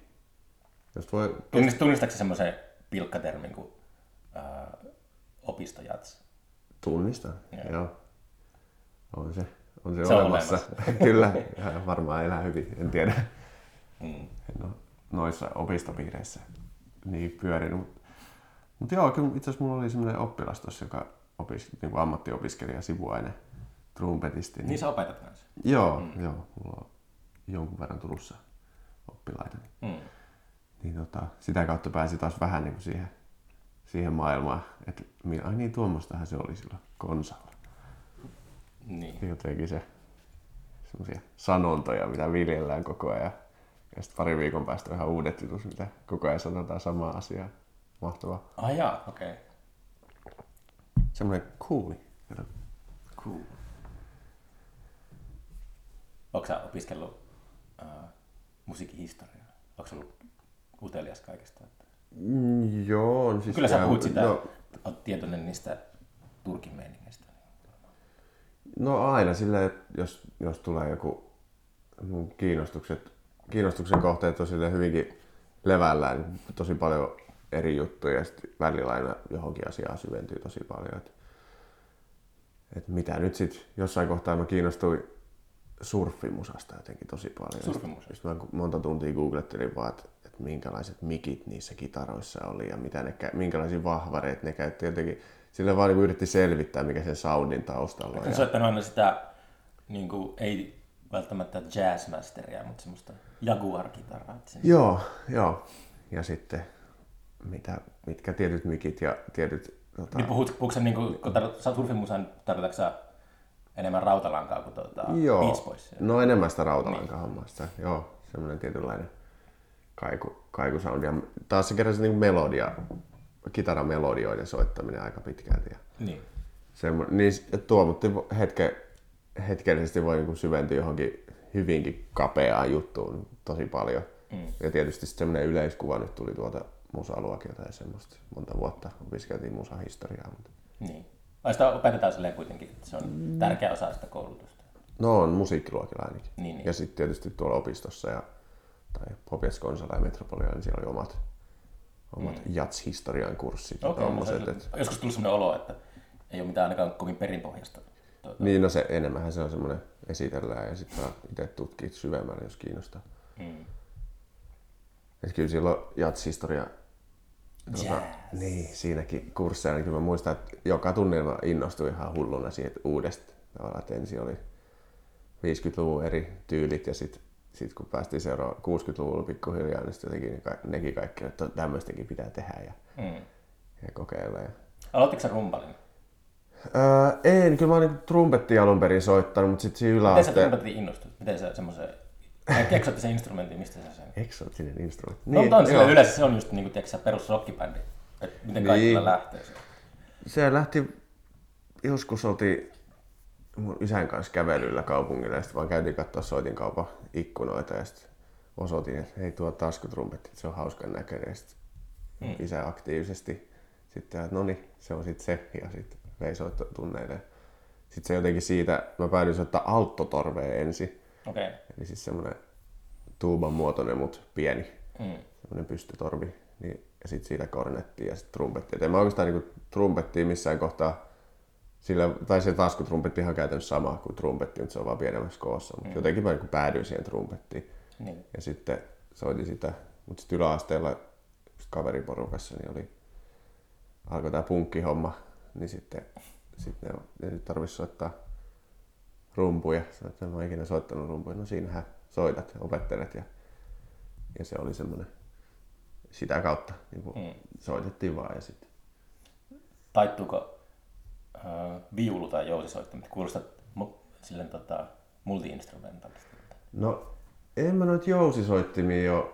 Jos voi... Tunnist, tunnistatko semmoisen pilkkatermin kuin ää, opistojats? Tunnistan, joo. joo. On se, on se, Se on olemassa. Kyllä, ja varmaan elää hyvin, en tiedä. Mm. Ole noissa opistopiireissä niin pyörinyt. Mutta mut joo, kyllä itse asiassa mulla oli semmoinen oppilas tossa, joka opis, niin kuin ammattiopiskelija, sivuaine, trumpetisti. Niin sä opetat kanssa. Joo, mm. joo, mulla on jonkun verran Turussa oppilaita. Niin, Mm. niin tota, sitä kautta pääsi taas vähän niin kuin siihen, siihen maailmaan, että ai niin, tuommoistahan se oli silloin konsalla. Niin. Jotenkin se semmoisia sanontoja, mitä viljellään koko ajan. Ja sitten pari viikon päästä on ihan uudet jutut, mitä koko ajan sanotaan samaa asiaa. Mahtavaa. Ah jaa, okei. Okay. Semmoinen cooli. Kato. Cool. Onko sä opiskellut uh, musiikkihistoriaa? Onko ollut utelias kaikesta? Että... Mm, joo, on siis... Kyllä sä puhut sitä, No, oot tietoinen niistä Turkin meiningeistä. no aina silleen, että jos, jos tulee joku mun kiinnostukset, kiinnostuksen kohteet on hyvinkin levällään, niin tosi paljon eri juttuja ja sitten välillä aina johonkin asiaan syventyy tosi paljon. Että et mitä nyt sitten, jossain kohtaa mä kiinnostuin surffimusasta jotenkin tosi paljon. Surffimusasta? Sitten mä monta tuntia googlettelin vaan, että et minkälaiset mikit niissä kitaroissa oli ja mitä ne, kä- minkälaisia vahvareita ne käytti. Jotenkin sille vaan niin yritti selvittää, mikä sen soundin taustalla on. Ja, soittanut aina sitä, niin kuin, ei välttämättä jazzmasteria, mutta semmoista Jaguar-kitaraa. joo, joo. Ja sitten mitä, mitkä tietyt mikit ja tietyt... Tota, Niin puhut, puhutko sä, niin kuin, kun oot surfimusan, sä enemmän rautalankaa kuin tuota Joo, Beach Boysia? no enemmän sitä rautalankahommasta. Niin. Joo, semmoinen tietynlainen kaiku, kaikusound. Ja taas se keräsi niin melodia, kitaramelodioiden soittaminen aika pitkälti. Ja Niin. semmo, niin että tuo, mutta hetke, hetkellisesti voi niin syventyä johonkin hyvinkin kapeaan juttuun tosi paljon. Mm. Ja tietysti semmoinen yleiskuva nyt tuli tuolta musaluokilta ja semmoista. Monta vuotta opiskeltiin musahistoriaa. Mutta... niin. Ai sitä opetetaan silleen kuitenkin, että se on tärkeä osa sitä koulutusta. No on musiikkiluokilla ainakin. Niin, niin. Ja sitten tietysti tuolla opistossa ja, tai Popias Konsala ja Metropolia, niin siellä oli omat, omat mm. jats-historian kurssit Okei, no se, et, joskus tuli sellainen olo, että ei ole mitään ainakaan kovin perinpohjasta. Tuota, niin, no se enemmänhän se on semmoinen esitellään ja sitten itse tutkia syvemmälle, jos kiinnostaa. mm. Et kyllä silloin jats-historia Jazz. Niin, siinäkin kursseilla, niin kyllä mä muistan, että joka tunnilla innostuin ihan hulluna siitä uudesta. Tavallaan, että ensin oli 50-luvun eri tyylit ja sitten sit kun päästiin seuraavaan 60-luvulla pikkuhiljaa, niin sitten jotenkin nekin kaikki, että tämmöistäkin pitää tehdä ja, Mm. ja kokeilla. Ja... Aloittiko sä rumpalin? Öö, en, kyllä mä oon niinku trumpettia alun perin soittanut, mutta sitten siinä Miten sä yläasteen... trumpetin innostuit? Miten sä semmoisen... Keksoitte sen instrumentin, mistä sä sen? Eksoottinen instrumentti. No, mutta on sillä yleensä se on just niin kuin, sä perus rockibändi. Että miten kaikilla Niin. lähtee se. Se lähti, joskus oltiin mun isän kanssa kävelyllä kaupungilla ja sitten vaan käytiin katsoa soitinkaupan ikkunoita ja sitten osoitin, että hei tuo taskutrumpetti, se on hauskan näköinen. Ja sitten Mm. isä aktiivisesti sitten, että no niin, se on sitten se ja sitten vei soittotunneille. Sitten se jotenkin siitä, mä päädyin soittaa alttotorvea ensin. Okei. Okay. Eli siis semmoinen tuuban muotoinen, mutta pieni Mm. semmoinen pystytorvi. Niin, ja sitten siitä kornetti ja sitten trumpetti. Et en mä oikeastaan niinku trumpettia missään kohtaa, sillä, tai se taskutrumpetti ihan käytännössä sama kuin trumpetti, mutta se on vaan pienemmässä koossa. Mutta mm. jotenkin mä niinku päädyin siihen trumpettiin. Niin. Ja sitten soitin sitä, mutta sitten yläasteella kaveriporukassa niin oli, alkoi tää punkkihomma, niin sitten, sitten ne, ne nyt tarvitsisi soittaa rumpuja. Sanoin, että en mä ikinä soittanut rumpuja. No siinähän soitat, opettelet ja, ja se oli semmoinen sitä kautta niin kuin Mm. soitettiin vaan ja sitten Taittuuko äh, viulu tai jousisoittimet? Kuulostat mu- silleen tota, multi-instrumentalistilta. No, en mä noita jousisoittimia ole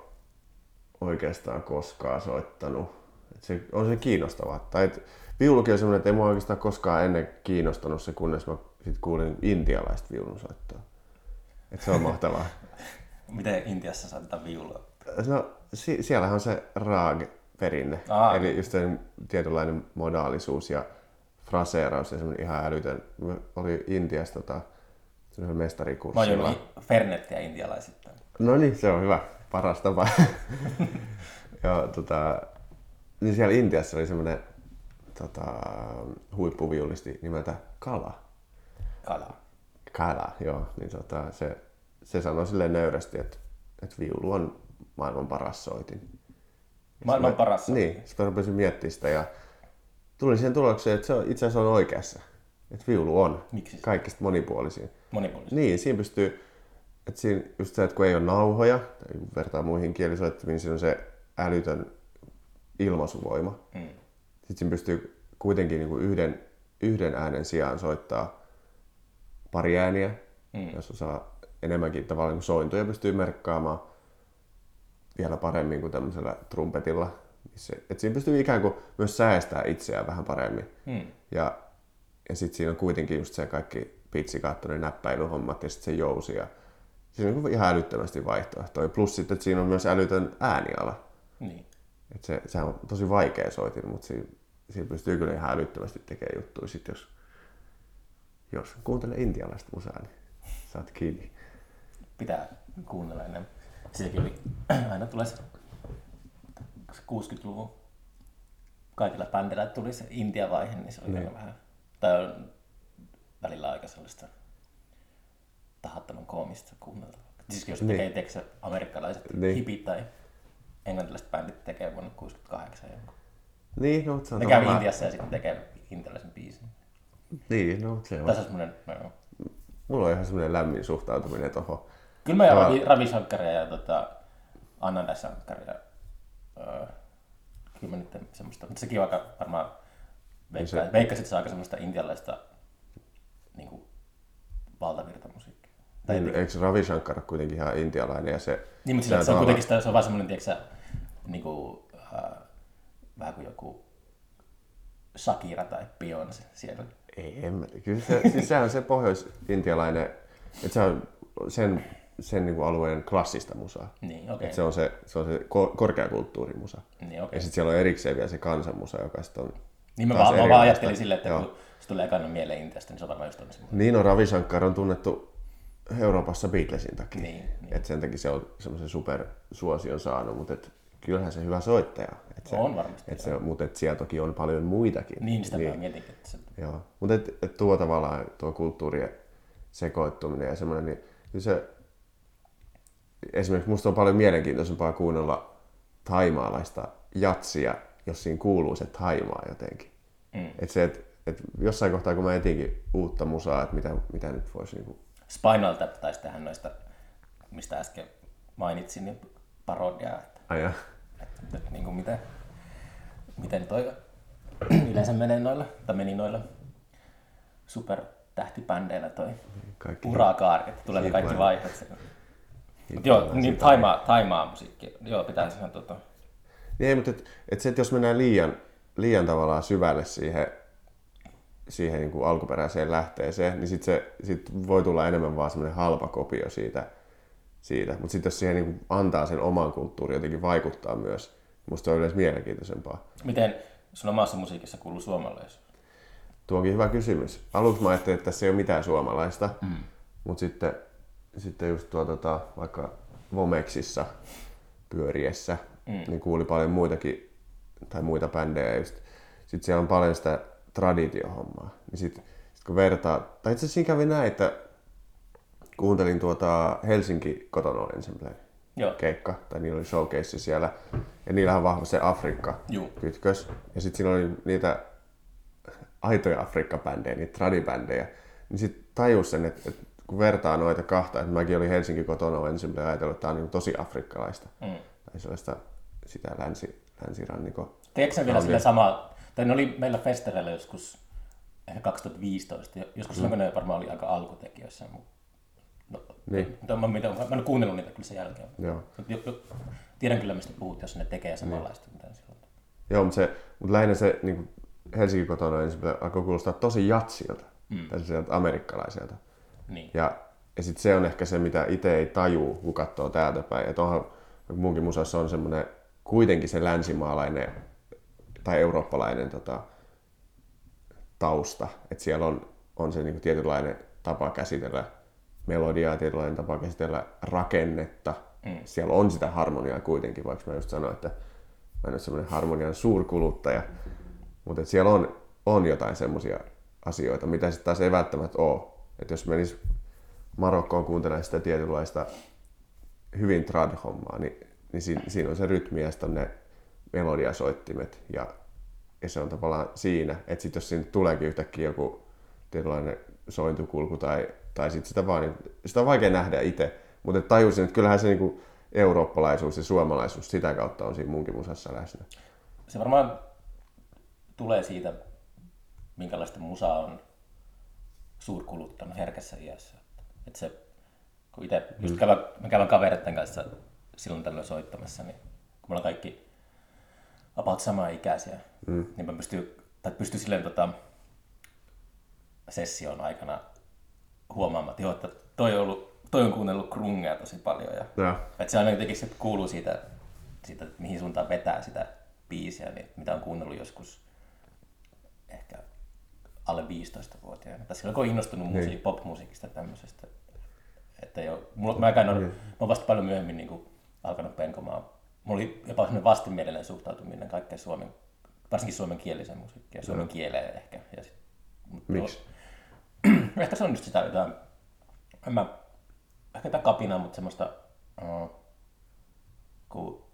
oikeastaan koskaan soittanut. Et se, on se kiinnostavaa. Tai et, viulukin on semmoinen, että ei mua oikeastaan koskaan ennen kiinnostanut se, kunnes mä sit kuulin intialaista viulunsoittoa. Et se on mahtavaa. Miten Intiassa soitetaan viulua? No, si- siellähän on se raag-perinne. Aa. Eli just tietynlainen modaalisuus ja fraseeraus ja semmoinen ihan älytön. Mä oli Intiassa tota, semmoisella Mä oon mestarikurssilla. Fernettiä intialaisittain. No niin, se on hyvä. Paras tapa. ja, tota, niin siellä Intiassa oli semmoinen tota, huippuviulisti nimeltä Kala. Kalaa. Kala, joo. Niin tota, se, se sanoi silleen nöyrästi, että, että viulu on maailman paras soitin. Maailman paras. Niin, sitten mä rupesin miettimään sitä ja tulin siihen tulokseen, että se on, itse asiassa on oikeassa. Että viulu on Miksi kaikista monipuolisin. Monipuolisesti. Niin, siinä pystyy, että siinä just se, että kun ei ole nauhoja, tai vertaa muihin kielisoittimiin, siinä on se älytön ilmaisuvoima. Mm. Sitten siinä pystyy kuitenkin niin kuin yhden, yhden äänen sijaan soittaa pari ääniä, mm. jos osaa enemmänkin tavallaan niin sointuja pystyy merkkaamaan vielä paremmin kuin tämmöisellä trumpetilla. Missä, että siinä pystyy ikään kuin myös säästää itseään vähän paremmin. Mm. Ja, ja sitten siinä on kuitenkin just se kaikki pitsikaattonen näppäilyhommat ja sitten se jousi. Ja siinä on ihan älyttömästi vaihtoehtoja. Plus sitten, että siinä on myös älytön ääniala. Niin. Et se, sehän on tosi vaikea soitin, mutta siinä, siinä pystyy kyllä ihan älyttömästi tekemään juttuja. Sit jos, jos kuuntelee intialaista musaa, niin saat kiinni. Pitää kuunnella ennen. Sekin oli, aina tulee se, se 60-luvun kaikilla bändillä tuli se Intia-vaihe, niin se oli aina vähän, tai on välillä aika sellaista tahattoman koomista kuunneltavaa. Siis jos tekee, niin. se amerikkalaiset Niin. niin. hipit tai englantilaiset bändit tekee vuonna 68 jonkun. Niin, no, mutta se on Ne käy Intiassa ja sitten tekee intialaisen biisin. Niin, no, se on. Tässä on semmoinen, no, Mulla on ihan semmoinen lämmin suhtautuminen tuohon. Kyllä mä Joo. Ravi, Ravi Shankaria ja tota, Ananda Shankaria. Öö, kyllä mä nyt semmoista, mutta sekin aika varmaan veikkaa, se- se... veikkasit, että se on aika semmoista intialaista niin kuin, valtavirtamusiikkia. Tai Niin, eikö Ravi Shankar kuitenkin ihan intialainen ja se... niin, mutta sillä, on se on kuitenkin sitä, se on vaan semmoinen, tiedätkö niin kuin, äh, vähän kuin joku Shakira tai Beyoncé siellä. Ei, en mä, kyllä se, siis sehän on se pohjois-intialainen, että se on sen, sen niin kuin alueen klassista musaa. Niin, okei. Se on se, se, on se ko- korkeakulttuurimusa. Niin, okei. Ja sitten siellä on erikseen vielä se kansanmusa, joka sitten on... Niin mä vaan, mä vaan ajattelin silleen, että Joo. kun se tulee ekana mieleen Intiasta, niin se on varmaan just semmoinen. Niin on Ravi Shankar on tunnettu Euroopassa Beatlesin takia. Niin, niin. Et sen takia se on semmoisen supersuosion saanut, mutta et, kyllähän se hyvä soittaja. Et se, On varmasti, Et se, mutta et siellä toki on paljon muitakin. Niin, sitä niin. mä mietin, että se Joo, mutta et, et tuo tavallaan tuo kulttuurien sekoittuminen ja semmoinen, niin kyllä se, esimerkiksi musta on paljon mielenkiintoisempaa kuunnella taimaalaista jatsia, jos siinä kuuluu se taimaa jotenkin. Mm. Et se, et, et jossain kohtaa kun mä etinkin uutta musaa, että mitä, mitä nyt voisi niinku, Spinal Tap taisi tehdä noista, mistä äsken mainitsin, niin parodiaa, että, ajaa. että, että niin kuin miten, miten toi yleensä menee noilla, tai meni noilla supertähtibändeillä toi Kaikki urakaari, että tulee ne kaikki Hiphop. vaiheet. siinä. Mut joo, niin taimaa, taimaa musiikki. Joo, pitää ihan tota, Niin ei, mutta et, et se, että jos mennään liian, liian tavallaan syvälle siihen, siihen niin kuin alkuperäiseen lähteeseen, niin sit se sit voi tulla enemmän vaan semmoinen halpa kopio siitä. siitä. Mutta sitten jos siihen niin kuin antaa sen oman kulttuurin jotenkin vaikuttaa myös, musta se on yleensä mielenkiintoisempaa. miten sun omassa musiikissa kuuluu suomalaisuus? Tuo onkin hyvä kysymys. Aluksi mä ajattelin, että tässä ei ole mitään suomalaista, mm. mutta sitten, sitten just tuo tota, vaikka Vomexissa pyöriessä, mm. niin kuuli paljon muitakin, tai muita bändejä just. Sitten siellä on paljon sitä traditiohommaa. Niin sit, sit kun vertaa, tai itse asiassa siinä kävi näin, että kuuntelin tuota Helsinki Kotono Ensemble Joo. keikka, tai niillä oli showcase siellä, ja niillähän on vahva se Afrikka Juu. kytkös. Ja sitten siinä oli niitä aitoja Afrikka-bändejä, niitä tradibändejä. Niin sitten tajus sen, että, että kun vertaa noita kahta, että mäkin olin Helsinki kotona ensin ja ajatellut, että tämä on niin tosi afrikkalaista. Mm. Tai sellaista sitä länsi, länsirannikon. Tiedätkö vielä Oli. sillä sama, tai ne oli meillä festareilla joskus ehkä 2015, joskus silloin kun ne varmaan oli aika alkutekijöissä. Mutta Niin. mutta mä, mä, en ole kuunnellut niitä kyllä sen jälkeen. Joo. Mut jo, jo, tiedän kyllä, mistä puhut, jos ne tekee samanlaista, mitä ne silloin. Joo, mutta, se, mutta lähinnä se niin kuin Helsinki kotona ensin alkoi kuulostaa tosi jatsilta. Mm. Tai sieltä amerikkalaiselta. Niin. Ja ja sit se on ehkä se, mitä itse ei tajuu, kun katsoo täältä päin. Että onhan, munkin musassa on semmoinen kuitenkin se länsimaalainen tai eurooppalainen tota, tausta. Että siellä on, on se niin tietynlainen tapa käsitellä melodiaa, tietynlainen tapa käsitellä rakennetta. Mm. Siellä on sitä harmoniaa kuitenkin, vaikka mä just sanoin, että mä en ole semmoinen harmonian suurkuluttaja. Mutta siellä on, on jotain semmoisia asioita, mitä sitten taas ei välttämättä ole. Että jos menis Marokkoon kuuntelemaan sitä tietynlaista hyvin trad-hommaa, niin, niin siinä, siinä on se rytmi ja sitten on ne melodiasoittimet ja, ja se on tavallaan siinä, että sitten jos siinä tuleekin yhtäkkiä joku tietynlainen sointukulku tai, tai sitten sitä vaan, sitä on vaikea nähdä itse, mutta tajusin, että kyllähän se niinku eurooppalaisuus ja suomalaisuus sitä kautta on siinä munkin musassa läsnä. Se varmaan tulee siitä, minkälaista musa on suurkuluttanut herkässä iässä. Että se, kun itse, just mm. kävän, mä kävän kavereiden kanssa silloin tällöin soittamassa, niin kun me ollaan kaikki about samaa ikäisiä, mm. niin mä pystyn, tai pystyn silleen tota, session aikana huomaamaan, että, joo, että toi on, ollut, toi on kuunnellut krungea tosi paljon. Ja, ja. Että se aina jotenkin se kuuluu siitä, siitä, mihin suuntaan vetää sitä biisiä, niin mitä on kuunnellut joskus ehkä alle 15-vuotiaana. Tai silloin kun on innostunut niin. musiik- pop-musiikista tämmöisestä. Että jo, mulla, mä, käyn, niin. mä oon vasta paljon myöhemmin niin kuin, alkanut penkomaan. Mulla oli jopa sellainen vastenmielinen suhtautuminen kaikkeen suomen, varsinkin suomen kieliseen musiikkiin ja suomen kieleen ehkä. Ja sit, mutta Miksi? Ehkä se on just sitä jotain, en mä, ehkä jotain kapinaa, mutta semmoista, uh, kun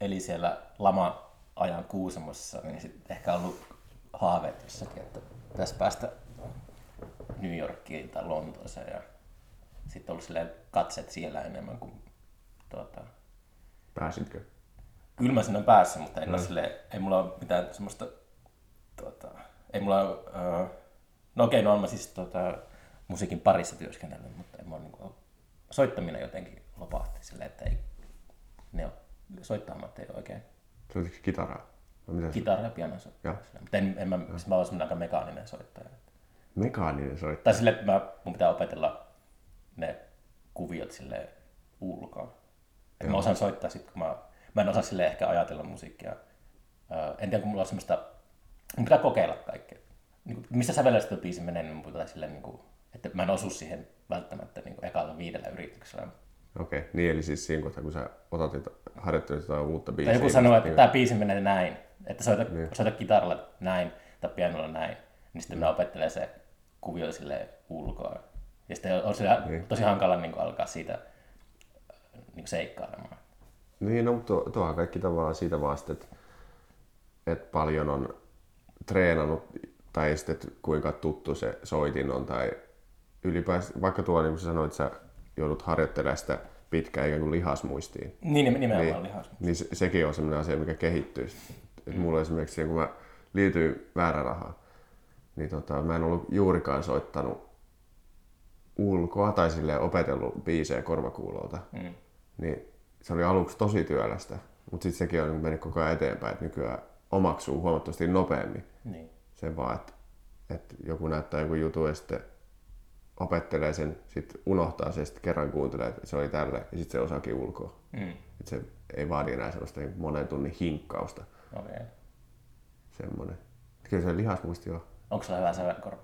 eli siellä lama-ajan Kuusamossa, niin sitten ehkä ollut haaveet jossakin, että tässä päästä New Yorkiin tai Lontooseen ja sitten ollut silleen katset siellä enemmän kuin tuota... Pääsitkö? Kyllä mä sinne päässyt, mutta en no. silleen, ei mulla ole mitään semmoista, tuota, ei mulla ole, uh, no okei, no on mä siis tuota, musiikin parissa työskennellyt, mutta ei mulla niin soittaminen jotenkin lopahti silleen, että ei, ne on, soittamat ei oikein. Soititko kitaraa? No, Kitara ja piano soittaa. Mutta en, en mä, siis mä olen aika mekaaninen soittaja. Mekaaninen soittaja? Tai sille, että mä, mun pitää opetella ne kuviot sille ulkoa. Että mä osaan soittaa sit, kun mä, mä en osaa sille ehkä ajatella musiikkia. Uh, en tiedä, kun mulla on semmoista, mun pitää kokeilla kaikkea. Niin, missä sävellä sitä biisi menee, niin pitää silleen, niin kuin, että mä en osu siihen välttämättä niin kuin ekalla viidellä yrityksellä. Okei, okay. niin eli siis siinä kohtaa, kun sä otat harjoittelit jotain uutta biisiä. Tai joku sanoo, että niin... tämä biisi menee näin, että soita, niin. soita kitaralla näin tai pianolla näin, niin sitten mm. mä opettelen se kuvio sille ulkoa. Ja sitten on sillä niin. tosi hankala niin alkaa siitä niin seikkailemaan. Niin, no tuo, tuohan kaikki tavallaan siitä vasta, että, että paljon on treenannut tai sitten, että kuinka tuttu se soitin on tai ylipäänsä, vaikka tuo niin kuin sä sanoit, että sä joudut harjoittelemaan sitä pitkään ikään kuin lihasmuistiin. Niin, nimenomaan niin, lihasmuistiin. Niin se, sekin on sellainen asia, mikä kehittyy. Et mulla esimerkiksi, kun mä liityin väärä niin tota, mä en ollut juurikaan soittanut ulkoa tai sille opetellut biisejä korvakuulolta. Mm. Niin se oli aluksi tosi työlästä, mutta sitten sekin on mennyt koko ajan eteenpäin, että nykyään omaksuu huomattavasti nopeammin. Niin. Sen vaan, että, että joku näyttää joku jutu ja sitten opettelee sen, sitten unohtaa se, sitten kerran kuuntelee, että se oli tälle, ja sitten se osaakin ulkoa. Mm. Että se ei vaadi enää sellaista niin monen tunnin hinkkausta. Okei. Okay. Semmoinen. Kyllä se lihasmuisti on. Onko sulla hyvä sävelkorva?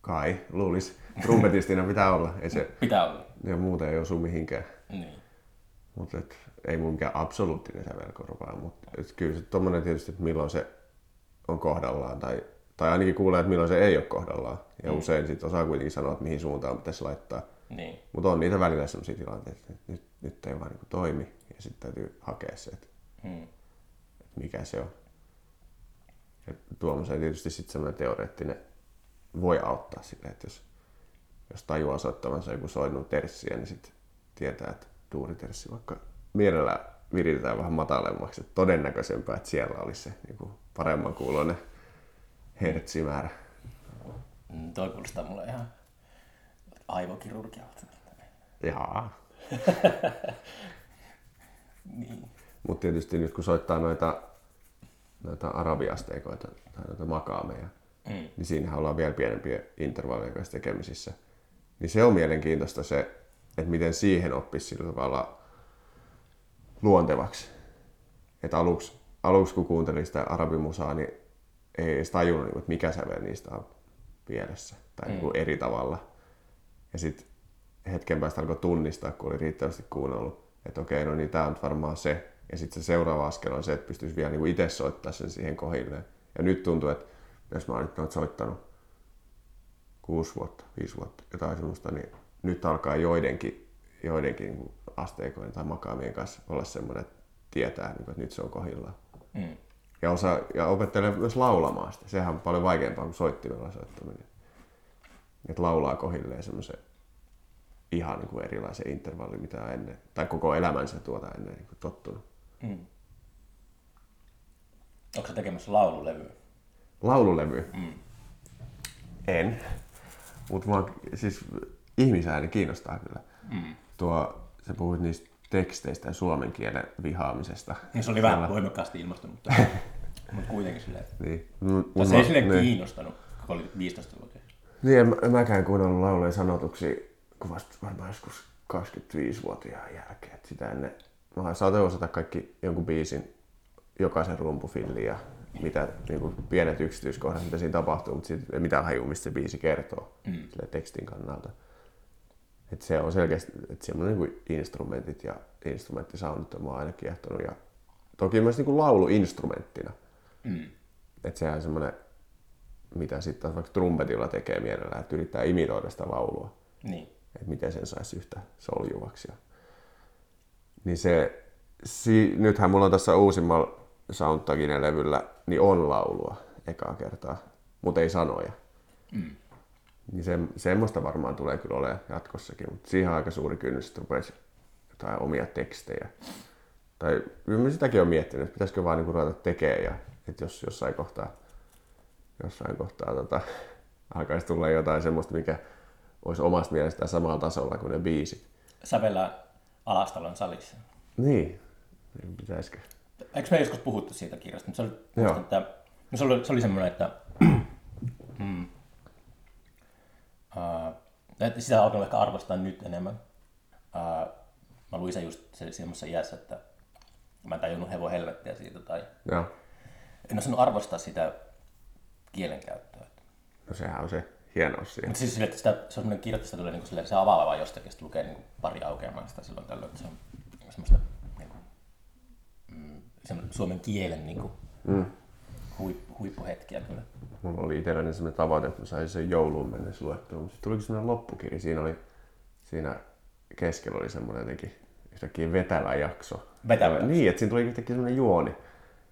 Kai, luulis. Trumpetistina pitää olla. Ei se, pitää olla. Ja muuten ei osu mihinkään. Niin. Mutta ei mun mikään absoluuttinen sävelkorva. Mutta kyllä se tommonen tietysti, että milloin se on kohdallaan tai tai ainakin kuulee, että milloin se ei ole kohdallaan. Ja mm. usein sit osaa kuitenkin sanoa, että mihin suuntaan pitäisi laittaa. Niin. Mutta on niitä välillä sellaisia tilanteita, että nyt, nyt ei vaan niin toimi. Ja sitten täytyy hakea se, että, mm. että mikä se on. Ja tuommoiseen tietysti sitten semmoinen teoreettinen voi auttaa sille, että jos, jos tajuaa soittavansa joku soinnut terssiä, niin sitten tietää, että tuuriterssi vaikka mielellä viritetään vähän matalemmaksi, että todennäköisempää, että siellä olisi se niin kuin paremman kuuloinen hertsimäärä. Mm, toi kuulostaa mulle ihan aivokirurgialta. Jaa. niin. Mutta tietysti nyt kun soittaa noita, noita arabiasteikoita tai noita makaameja, Mm. niin siinähän ollaan vielä pienempiä intervalleja kanssa tekemisissä. Niin se on mielenkiintoista se, että miten siihen oppisi sillä tavalla luontevaksi. Että aluksi, aluksi kun kuuntelin sitä arabimusaa, niin ei edes tajunnut, niin että mikä sävel niistä on pielessä tai niin kuin eri tavalla. Ja sitten hetken päästä alkoi tunnistaa, kun oli riittävästi kuunnellut, että okei, no niin tämä on varmaan se. Ja sitten se seuraava askel on se, että pystyisi vielä niin itse soittaa sen siihen kohilleen. Ja nyt tuntuu, että jos mä oon nyt soittanut kuusi vuotta, viisi vuotta, jotain semmoista, niin nyt alkaa joidenkin, joidenkin niin kuin asteikojen tai makaamien kanssa olla semmoinen, että tietää, että nyt se on kohillaan. Mm. Ja, osaa, ja opettelee myös laulamaan sitä. Sehän on paljon vaikeampaa kuin soittimella soittaminen. Että laulaa kohilleen semmoisen ihan niin kuin erilaisen intervallin, mitä ennen, tai koko elämänsä tuota ennen niin kuin tottunut. Mm. Onko se tekemässä laululevyä? Laululevy? Mm. En. Mutta siis ihmisääni kiinnostaa kyllä. Mm. Tuo, sä puhuit niistä teksteistä ja suomen kielen vihaamisesta. Niin se oli vähän voimakkaasti ilmastu, mutta, mutta kuitenkin silleen. Niin. M- se ei silleen niin. kiinnostanut, kun oli 15-vuotias. Niin, en, en mäkään kuunnellut laulujen sanotuksia kun vasta varmaan joskus 25-vuotiaan jälkeen. Et sitä ennen mä saatoin osata kaikki jonkun biisin, jokaisen rumpufillin ja mitä niin kuin pienet yksityiskohdat, mitä siinä tapahtuu, mutta siitä ei mitään hajua, mistä se biisi kertoo mm. sille tekstin kannalta. Et se on selkeästi, että semmoinen niin instrumentit ja instrumenttisoundit on aina kiehtonut. Ja toki myös niin kuin laulu instrumenttina. Mm. Että sehän on semmoinen, mitä sitten vaikka trumpetilla tekee mielellään, että yrittää imitoida sitä laulua. Niin. Että miten sen saisi yhtä soljuvaksi. Ja... Niin se, si, nythän mulla on tässä uusimmalla Soundtaginen levyllä, niin on laulua ekaa kertaa, mutta ei sanoja. Mm. Niin se, semmoista varmaan tulee kyllä olemaan jatkossakin, mutta siihen aika suuri kynnys, että rupeisi jotain omia tekstejä. Tai kyllä mä sitäkin on miettinyt, että pitäisikö vaan niinku ruveta tekemään ja että jos jossain kohtaa, jossain kohtaa tota, alkaisi tulla jotain semmoista, mikä olisi omasta mielestään samalla tasolla kuin ne biisit. Sävellään Alastalon salissa. Niin, niin pitäisikö? Eikö me joskus puhuttu siitä kirjasta? Se oli, Joo. muistan, että, no se oli, se oli semmoinen, että, mm, että sitä alkanut ehkä arvostaa nyt enemmän. Mä luin sen just se- semmoisessa iässä, että mä en tajunnut hevon helvettiä siitä tai Joo. en osannut arvostaa sitä kielenkäyttöä. No sehän on se hienous siinä. Mutta siis sille, että sitä, se on semmoinen kirjoitus, tulee niinku silleen, se avaa vaan jostakin, sitten lukee niinku pari aukeamaa sitä silloin tällöin, se on semmoista niinku, mm, semmoinen suomen kielen niinku, Mm. Huip, huippuhetkiä kyllä. Mulla oli itselläni sellainen tavoite, että mä saisin sen jouluun mennessä luettua, mutta sitten tulikin sellainen loppukirja. Siinä oli, siinä keskellä oli semmoinen jotenkin yhtäkkiä vetävä jakso. Vetävä Ja- jakso. Niin, että siinä tuli yhtäkkiä semmoinen juoni.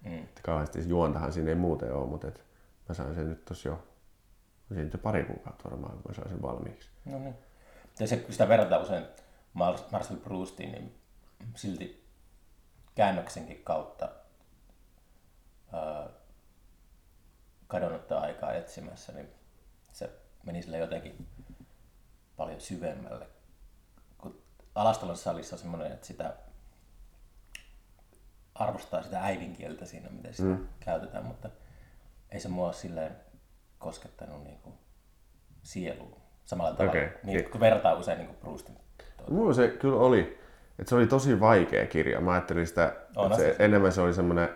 Mm. Että kauheasti juontahan siinä ei muuten ole, mutta et mä sain sen nyt tossa jo, siinä nyt pari kuukautta varmaan, kun mä sain sen valmiiksi. No niin. Ja se, kun sitä verrataan usein Marcel Proustiin, niin silti käännöksenkin kautta ää, kadonnutta aikaa etsimässä, niin se meni sille jotenkin paljon syvemmälle. Kun Alastalon salissa on semmoinen, että sitä arvostaa sitä äidinkieltä siinä, miten sitä mm. käytetään, mutta ei se mua ole silleen koskettanut niin kuin sieluun samalla tavalla. Okei. Niin, kun vertaa usein niin kuin Proustin. tuota. Mulla se kyllä oli, että se oli tosi vaikea kirja. Mä ajattelin sitä, On että se, se. enemmän se oli semmoinen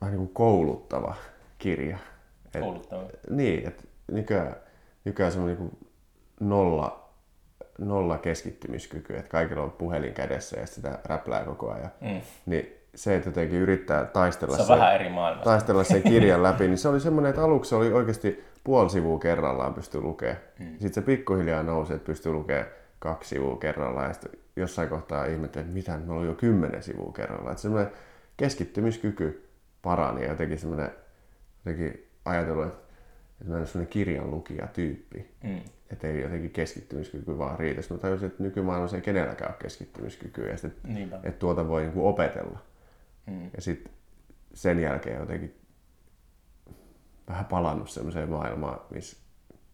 vähän niin kuin kouluttava kirja. Et, Kouluttava. Niin, että nykyään, nykyään semmoinen niin kuin nolla, nolla keskittymiskyky, että kaikilla on puhelin kädessä ja sit sitä räplää koko ajan. Mm. Niin se, että jotenkin yrittää taistella Se on sen- vähän eri taistella sen kirjan läpi, niin se oli semmoinen, että aluksi se oli oikeasti puoli sivua kerrallaan pystyi lukemaan. Mm. Sitten se pikkuhiljaa nousi, että pystyi lukemaan kaksi sivua kerrallaan ja sitten jossain kohtaa ihmettelin, että mitä, me oli jo kymmenen sivua kerrallaan. Että semmoinen keskittymiskyky parani ja jotenkin semmoinen jotenkin ajatellut, että, että mä en ole semmoinen kirjan lukija tyyppi. Mm. Että ei jotenkin keskittymiskyky vaan riitä. Sitten mä tajusin, että nykymaailmassa ei kenelläkään ole keskittymiskykyä ja Niinpä. että tuota voi niin opetella. Mm. Ja sitten sen jälkeen jotenkin vähän palannut semmoiseen maailmaan, missä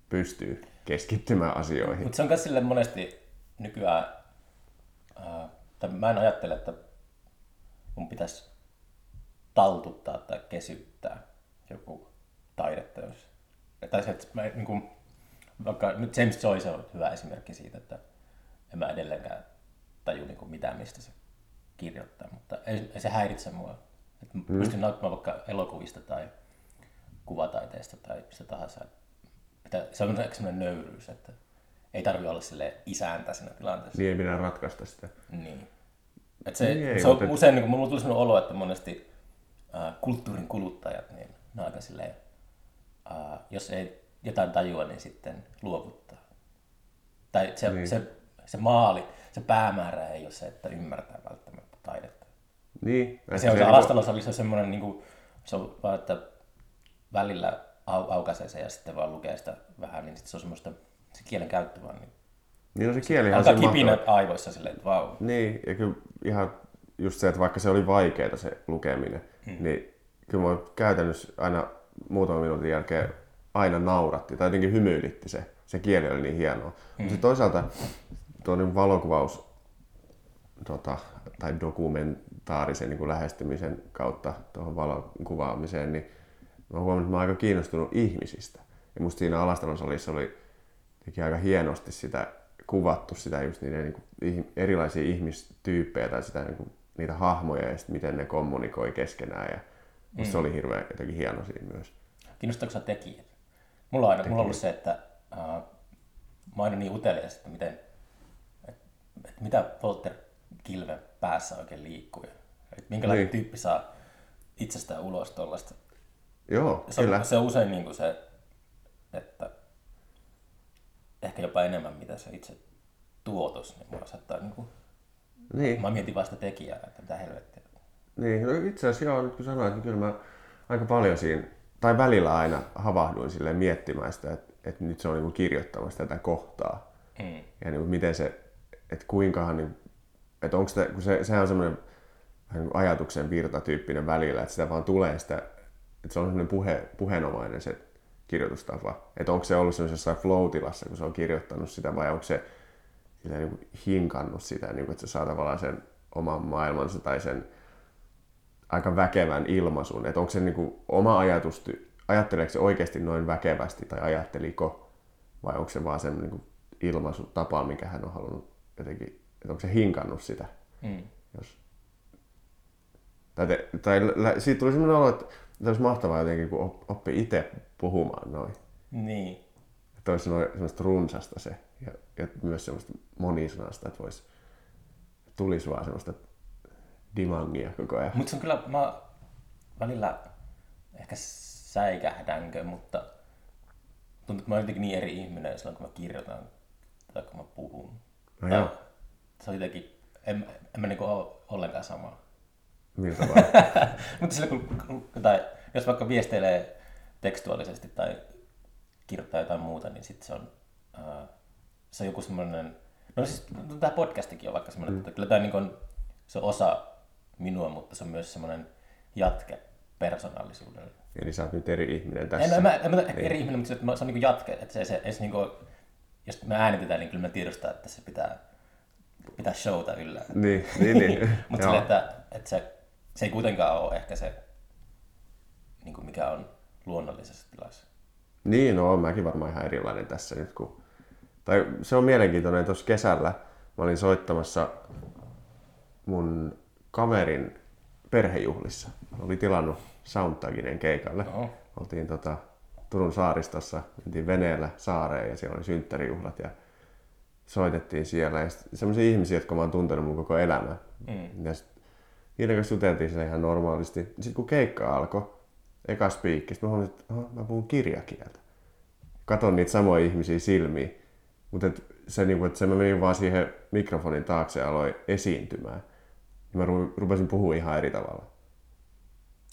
pystyy keskittymään asioihin. Mutta se on myös sille monesti nykyään, ää, tai mä en ajattele, että mun pitäisi taltuttaa tai kesyttää joku taidetta, jos... Tai se, että mä, niin kuin, vaikka nyt James Joyce on hyvä esimerkki siitä, että en mä edelleenkään taju niin kuin mitään, mistä se kirjoittaa, mutta ei, ei se häiritse mua. Että mm. Pystyn nauttimaan vaikka elokuvista tai kuvataiteesta tai mistä tahansa. Että se on sellainen nöyryys, että ei tarvitse olla sille isäntä siinä tilanteessa. Niin ei pidä ratkaista sitä. Niin. Et se, Niin ei, se on mutta- usein, niin kuin, mulla tuli sellainen olo, että monesti äh, kulttuurin kuluttajat, niin ne on aika silleen, äh, jos ei jotain tajua, niin sitten luovuttaa. Tai se, Niin. se, se maali, se päämäärä ei ole se, että ymmärtää välttämättä taidetta. Niin. Ja se on se alastalosalissa semmoinen, niin kuin, se on vaan, että välillä au, aukaisee se ja sitten vaan lukee sitä vähän, niin sitten se on semmoista, se kielen käyttö vaan, niin Niin on se kielihan alkaa se kipinä mahtava. aivoissa silleen, että vau. Niin, ja kyllä ihan just se, että vaikka se oli vaikeaa se lukeminen, hmm. niin kyllä mua käytännössä aina muutaman minuutin jälkeen aina nauratti tai jotenkin hymyilytti se. Se kieli oli niin hienoa. Hmm. Mutta sitten toisaalta tuo niin valokuvaus tota, tai dokumentaarisen niin kuin lähestymisen kautta tuohon valokuvaamiseen, niin mä huomannut, että mä oon aika kiinnostunut ihmisistä. Ja musta siinä Alastalon salissa oli teki aika hienosti sitä kuvattu sitä just niiden niin kuin, erilaisia ihmistyyppejä tai sitä, niin kuin, niitä hahmoja ja sit miten ne kommunikoi keskenään. Ja musta se oli hirveän jotenkin hieno siinä myös. Kiinnostaako sinua tekijät? Mulla on aina mulla on ollut se, että uh, mä oon aina niin utelias, että miten, et, et mitä Walter Kilven päässä oikein liikkuu. ja Et minkälainen Niin. tyyppi saa itsestään ulos tuollaista. Joo, Se, kyllä. on- se on usein niin kuin se, että ehkä jopa enemmän mitä se itse tuotos, niin mua saattaa niin kuin, Niin, mä mietin vasta tekijää, että mitä helvettiä. Niin. No itse asiassa joo, nyt kun sanoit, niin kyllä mä aika paljon siinä, tai välillä aina havahduin silleen miettimään sitä, että, että nyt se on niin kuin kirjoittamassa tätä kohtaa. Mm. ja niin kuin miten se, että kuinkahan, niin, että onko sitä, kun se, sehän on semmoinen niin ajatuksen virtatyyppinen välillä, että sitä vaan tulee sitä, että se on semmoinen puhe, puheenomainen se kirjoitustapa. Että onko se ollut semmoisessa flow-tilassa, kun se on kirjoittanut sitä, vai onko se sitä niin kuin hinkannut sitä, niin kuin, että se saa tavallaan sen oman maailmansa tai sen aika väkevän ilmaisun. Että onko se niin kuin oma ajatus, ajatteleeko se oikeasti noin väkevästi tai ajatteliko, vai onko se vaan sen niin kuin ilmaisutapa, minkä hän on halunnut jotenkin, että onko se hinkannut sitä. Mm. Jos... Tai, te, tai lä- siitä tuli sellainen olo, että että olisi mahtavaa jotenkin, kun op- oppii itse puhumaan noin. Niin. Että olisi noin, semmoista runsasta se ja, ja myös semmoista monisanasta, että voisi, tulisi vaan semmoista dimangia koko ajan. Mutta se on kyllä, mä välillä ehkä säikähdänkö, mutta tuntuu, että mä oon jotenkin niin eri ihminen silloin, kun mä kirjoitan tai kun mä puhun. No Tai joo. Se on jotenkin, en, en mä niinku ole ollenkaan sama. Millä tavalla? Mutta silloin kun, tai jos vaikka viesteilee tekstuaalisesti tai kirjoittaa jotain muuta, niin sitten se on, uh, se on joku semmoinen, no siis no, tämä podcastikin on vaikka semmoinen, mm. että kyllä tämä niin on, se on osa minua, mutta se on myös semmoinen jatke persoonallisuudelle. Eli sä oot nyt eri ihminen tässä. En, en, mä, en mä ehkä eri ihminen, mutta se, että se on niin jatke, että se, se, se, niin kuin, jos me äänitetään, niin kyllä me tiedostaa, että se pitää, pitää showta yllä. Niin, niin, niin. Mutta sille, että, että se, se ei kuitenkaan ole ehkä se, niin kuin mikä on luonnollisessa tilassa. Niin, no mäkin varmaan ihan erilainen tässä nyt. Kun... Tai se on mielenkiintoinen, tuossa kesällä mä olin soittamassa mun kaverin perhejuhlissa. Oli tilannut Soundtaginen keikalle. Oho. Oltiin tota, Turun saaristossa, mentiin veneellä saareen ja siellä oli synttärijuhlat ja soitettiin siellä. Ja semmoisia ihmisiä, jotka mä oon tuntenut mun koko elämä. Mm. Ja sit, niiden kanssa juteltiin siellä ihan normaalisti. Sitten kun keikka alkoi, eka spiikki, mä huomasin, että mä puhun kirjakieltä. Katon niitä samoja ihmisiä silmiin. Mutta se, niinku, että se mä menin vaan siihen mikrofonin taakse ja aloin esiintymään. Ja mä ru- rupesin puhua ihan eri tavalla.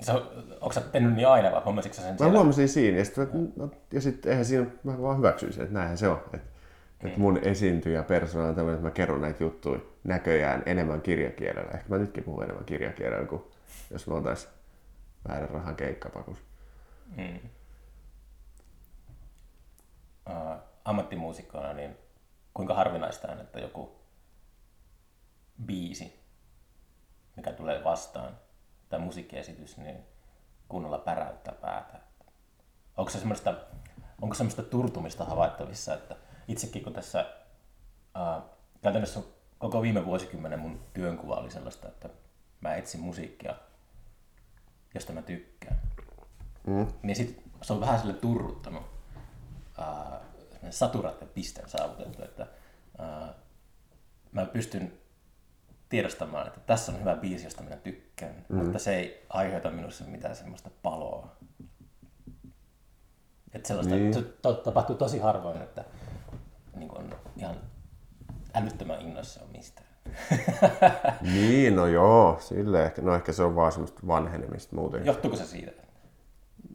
Se on, onko sä tehnyt niin aina vai huomasitko sä sen Mä siellä? huomasin siinä, ja sitten no, ja sit, eihän siinä, mä vaan hyväksyin sen, että näinhän se on. Että et mun esiintyjä persona on tämmöinen, että mä kerron näitä juttuja näköjään enemmän kirjakielellä. Ehkä mä nytkin puhun enemmän kirjakielellä kuin jos me oltais väärän rahan keikkapakus. Mm. Uh, ammattimuusikkona, niin kuinka harvinaista on, että joku biisi, mikä tulee vastaan, tai musiikkiesitys, niin kunnolla päräyttää päätä. onko se semmoista, onko semmoista turtumista havaittavissa, että itsekin kun tässä ää, käytännössä koko viime vuosikymmenen mun työnkuva oli sellaista, että mä etsin musiikkia, josta mä tykkään. Mm. Niin sit se on vähän sille turruttanut ää, saturat ja pisteen saavutettu, että ää, mä pystyn tiedostamaan, että tässä on hyvä biisi, josta minä tykkään, mm. mutta se ei aiheuta minussa mitään semmoista paloa. Että sellaista niin. se to, tapahtuu tosi harvoin, että niin on ihan älyttömän innoissaan mistään. niin, no joo, sille ehkä, no ehkä se on vaan semmoista vanhenemista muuten. Johtuuko se siitä?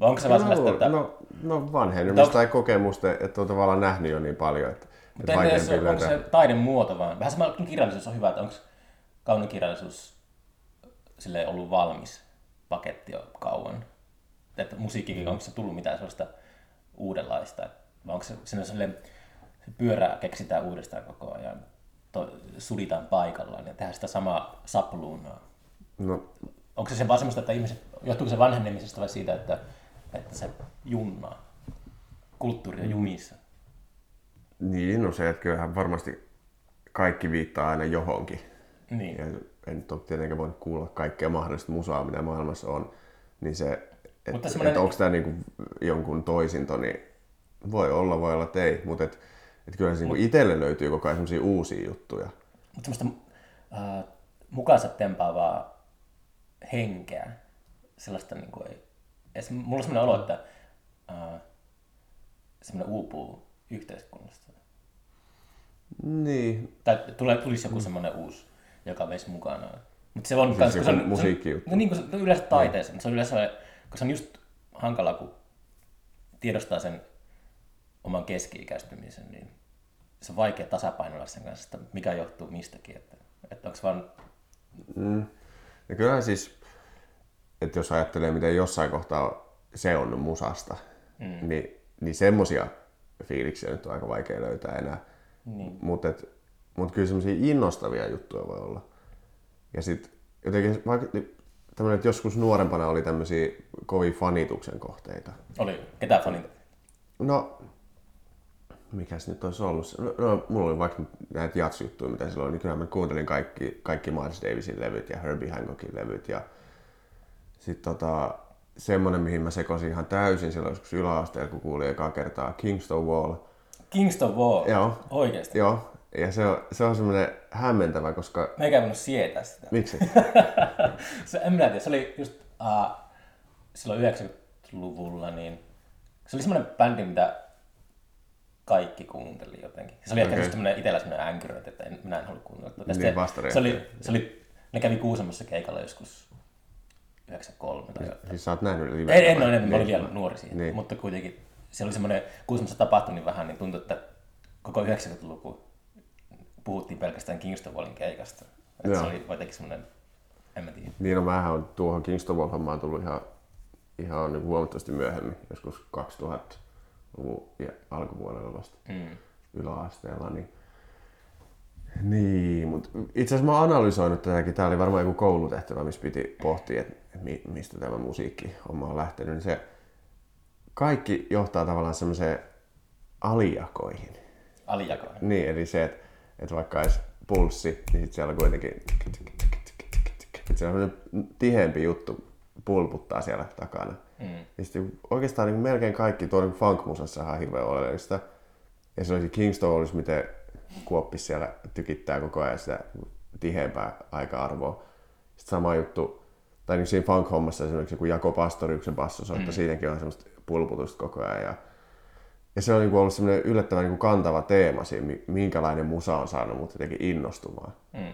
Vai onko se vaan no, sellaista, että... No, no vanhenemista tai kokemusta, että on tavallaan nähnyt jo niin paljon, että, mutta että entä se, onko se taidemuoto vaan? Vähän sama kirjallisuus on hyvä, että onko kaunikirjallisuus sille ollut valmis paketti jo kauan? Että musiikkikin, mm. onko se tullut mitään sellaista uudenlaista? Vai onko se sellainen, se pyörää keksitään uudestaan koko ajan, to, suditaan paikallaan ja tehdään sitä samaa sapluunaa? No. Onko se, se vaan semmoista, että ihmiset, johtuuko se vanhenemisesta vai siitä, että, että se junnaa? Kulttuuri on jumissa. Niin, no se, että kyllähän varmasti kaikki viittaa aina johonkin. Niin. Ja en nyt ole tietenkään voinut kuulla kaikkea mahdollista musaa, mitä maailmassa on. Niin se, että et, semmoinen... et onko tämä niinku jonkun toisinto, niin voi olla, voi olla, että ei. Mutta et, et kyllä se niinku Mut... itselle löytyy koko ajan semmoisia uusia juttuja. Mutta semmoista äh, mukaansa tempaavaa henkeä, sellaista niinku ei... Edes, mulla on semmoinen olo, että äh, semmoinen uupuu yhteiskunnasta. Niin. Tai tulee, tulisi joku mm. semmoinen uusi, joka veisi mukanaan. Mutta se on siis kans, se on, musiikki juttu. No niin kuin se on yleensä taiteessa, mm. se on yleensä, kun se on just hankala, kun tiedostaa sen oman keski-ikäistymisen, niin se on vaikea tasapainoilla sen kanssa, että mikä johtuu mistäkin. Että, että onko vaan... Mm. Ja kyllähän siis, että jos ajattelee, miten jossain kohtaa se on musasta, mm. niin, niin semmosia fiiliksiä nyt on aika vaikea löytää enää. Niin. Mutta mut kyllä semmoisia innostavia juttuja voi olla. Ja sitten jotenkin vaikka tämmöinen, että joskus nuorempana oli tämmöisiä kovin fanituksen kohteita. Oli. Ketä fanita? No, mikäs nyt olisi ollut? No, no mulla oli vaikka näitä jatsjuttuja, mitä silloin, niin kyllä mä kuuntelin kaikki, kaikki Miles Davisin levyt ja Herbie Hancockin levyt. Ja sitten tota, semmonen, mihin mä sekosin ihan täysin silloin joskus yläasteella, kun kuulin ekaa kertaa Kingston Wall. Kingston Wall? Joo. Oikeesti? Joo. Ja se on, se on semmoinen hämmentävä, koska... Mä eikä voinut sietää sitä. Miksi? se, en minä tiedä, se oli just uh, silloin 90-luvulla, niin se oli semmoinen bändi, mitä kaikki kuunteli jotenkin. Se oli okay. ehkä semmoinen itsellä semmoinen änkyröt, että en, minä en halua kuunnella. Niin, se, oli, se oli, ne kävi Kuusamossa keikalla joskus 93 tai jotain. Siis sä oot nähnyt live? En, en, en, en, mä olin vielä nuori siihen, niin. mutta kuitenkin se oli semmoinen, Kuusamossa tapahtui niin vähän, niin tuntui, että koko 90-luku puhuttiin pelkästään Kingston Wallin keikasta. Että se oli jotenkin semmoinen, en mä tiedä. Niin, no mähän on tuohon Kingston Wall hommaan tullut ihan, ihan niin huomattavasti myöhemmin, joskus 2000-luvun alkupuolella vasta mm. yläasteella, niin niin, mutta itse asiassa mä oon analysoinut tätäkin. Tämä oli varmaan joku koulutehtävä, missä piti pohtia, että mistä tämä musiikki on lähtenyt. Niin se kaikki johtaa tavallaan semmoiseen alijakoihin. Alijakoihin? Niin, eli se, että, että vaikka olisi pulssi, niin sitten siellä on kuitenkin että siellä on tiheämpi juttu pulputtaa siellä takana. Mm. Ja sitten oikeastaan niin melkein kaikki tuo niin funk-musassa ihan hirveän oleellista. Ja se olisi Kingston olisi miten kuoppis siellä tykittää koko ajan sitä tiheämpää aika-arvoa. Sitten sama juttu, tai niin siinä funk-hommassa esimerkiksi joku Jako Pastori, yksi basso soittaa, mm. siinäkin on semmoista pulputusta koko ajan. Ja, ja se on niin kuin ollut semmoinen yllättävän niin kuin kantava teema siinä, minkälainen musa on saanut mut jotenkin innostumaan. Mm.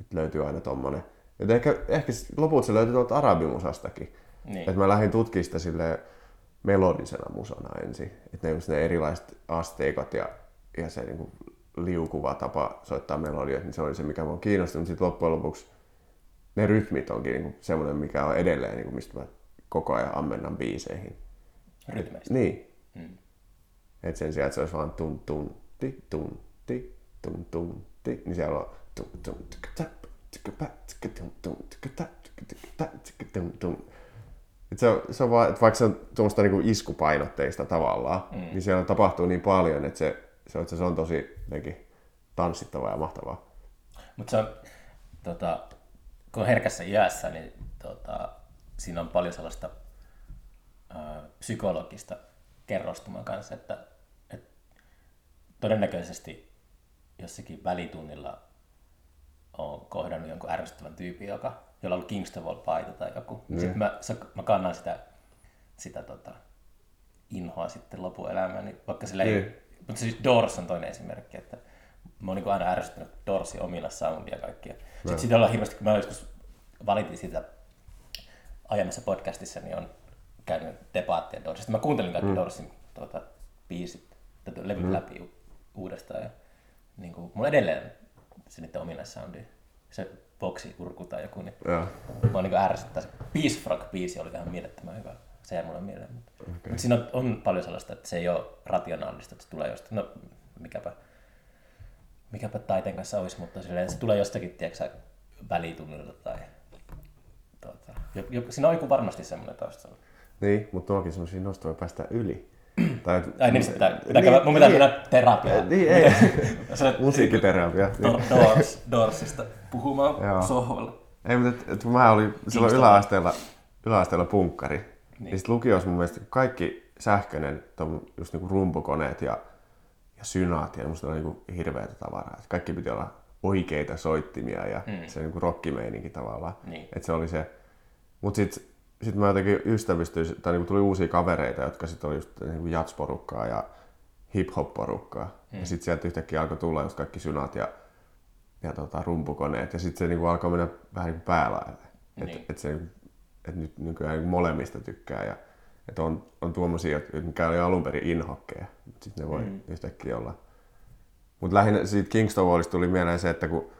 Että löytyy aina tommonen. Et ehkä, ehkä lopulta se löytyy tuolta arabimusastakin. Niin. Että mä lähdin tutkimaan sitä silleen melodisena musana ensin. Että ne, ne erilaiset asteikot ja, ja se niin kuin liukuva tapa soittaa melodioita, niin se oli se, mikä mua kiinnosti. Mutta sitten loppujen lopuksi ne rytmit onkin niin semmoinen, mikä on edelleen, niin kuin mistä mä koko ajan ammennan biiseihin. Rytmeistä? Niin. Hmm. Et sen sijaan, että se olisi vaan tun tun ti tun ti tun tun ti, niin siellä on tun tun et se, on, se on vaan, että vaikka se on tuommoista niinku iskupainotteista tavallaan, mm. niin siellä tapahtuu niin paljon, että se, se, on, että se on tosi jotenkin tanssittavaa ja mahtavaa. Mutta se on, tota, kun on herkässä iässä, niin tota, siinä on paljon sellaista ö, psykologista kerrostuman kanssa, että todennäköisesti jossakin välitunnilla on kohdannut jonkun ärsyttävän tyypin, joka, jolla on ollut Kingston paita tai joku. Mm. Sitten mä, mä kannan sitä, sitä tota, inhoa sitten lopuelämään, niin vaikka sillä ei, mm. mutta siis Doors on toinen esimerkki, että mä oon niin aina ärsyttänyt Dorsi omilla soundia kaikkia. No. Sitten siitä ollaan hirveästi, kun mä joskus valitin sitä aiemmassa podcastissa, niin on käynyt debaattia Dorsista. Mä kuuntelin kaikki mm. Dorsin tuota, biisit, levyt mm. läpi uudestaan. Ja, niin kuin, mulla edelleen se niiden ominaissoundi, se boksi urku tai joku, niin ja. mä niin ärsyttää. Se Peace Frog-biisi oli ihan mielettömän hyvä. Se jäi mulle mieleen. Mutta, okay. siinä on, on, paljon sellaista, että se ei ole rationaalista, että se tulee jostain, no mikäpä, mikäpä taiteen kanssa olisi, mutta silleen, se tulee jostakin, tiedätkö välitunnilta tai tuota, jo, jo, siinä on joku varmasti semmoinen taustalla. Niin, mutta onkin semmoisia nostoja päästä yli. Tai, Ai niin, pitää, pitää niin, mun pitää niin, mennä terapiaan. Niin, ei. Musiikkiterapia. Doors, Doorsista puhumaan Joo. sohvalla. Ei, mutta et, et, mä olin silloin yläasteella, yläasteella punkkari. Niin. niin sitten lukiossa mun mielestä kaikki sähköinen, just niinku rumpukoneet ja, ja synaat ja musta oli niinku hirveätä tavaraa. Et kaikki piti olla oikeita soittimia ja mm. se niinku rockimeininki tavallaan. Niin. Et se oli se. Mut sit sitten mä jotenkin ystävystyin, tai niin tuli uusia kavereita, jotka sitten oli just niin jatsporukkaa ja hip-hop-porukkaa. Hmm. Ja sitten sieltä yhtäkkiä alkoi tulla just kaikki synat ja, ja tota, rumpukoneet. Ja sitten se niin alkoi mennä vähän niin päälaille. Niin. Että et se, et nyt nykyään niin molemmista tykkää. Ja, että on, on tuommoisia, mikä oli alun perin inhokkeja. Sitten ne voi hmm. yhtäkkiä olla. Mutta lähinnä siitä Kingston Wallista tuli mieleen se, että kun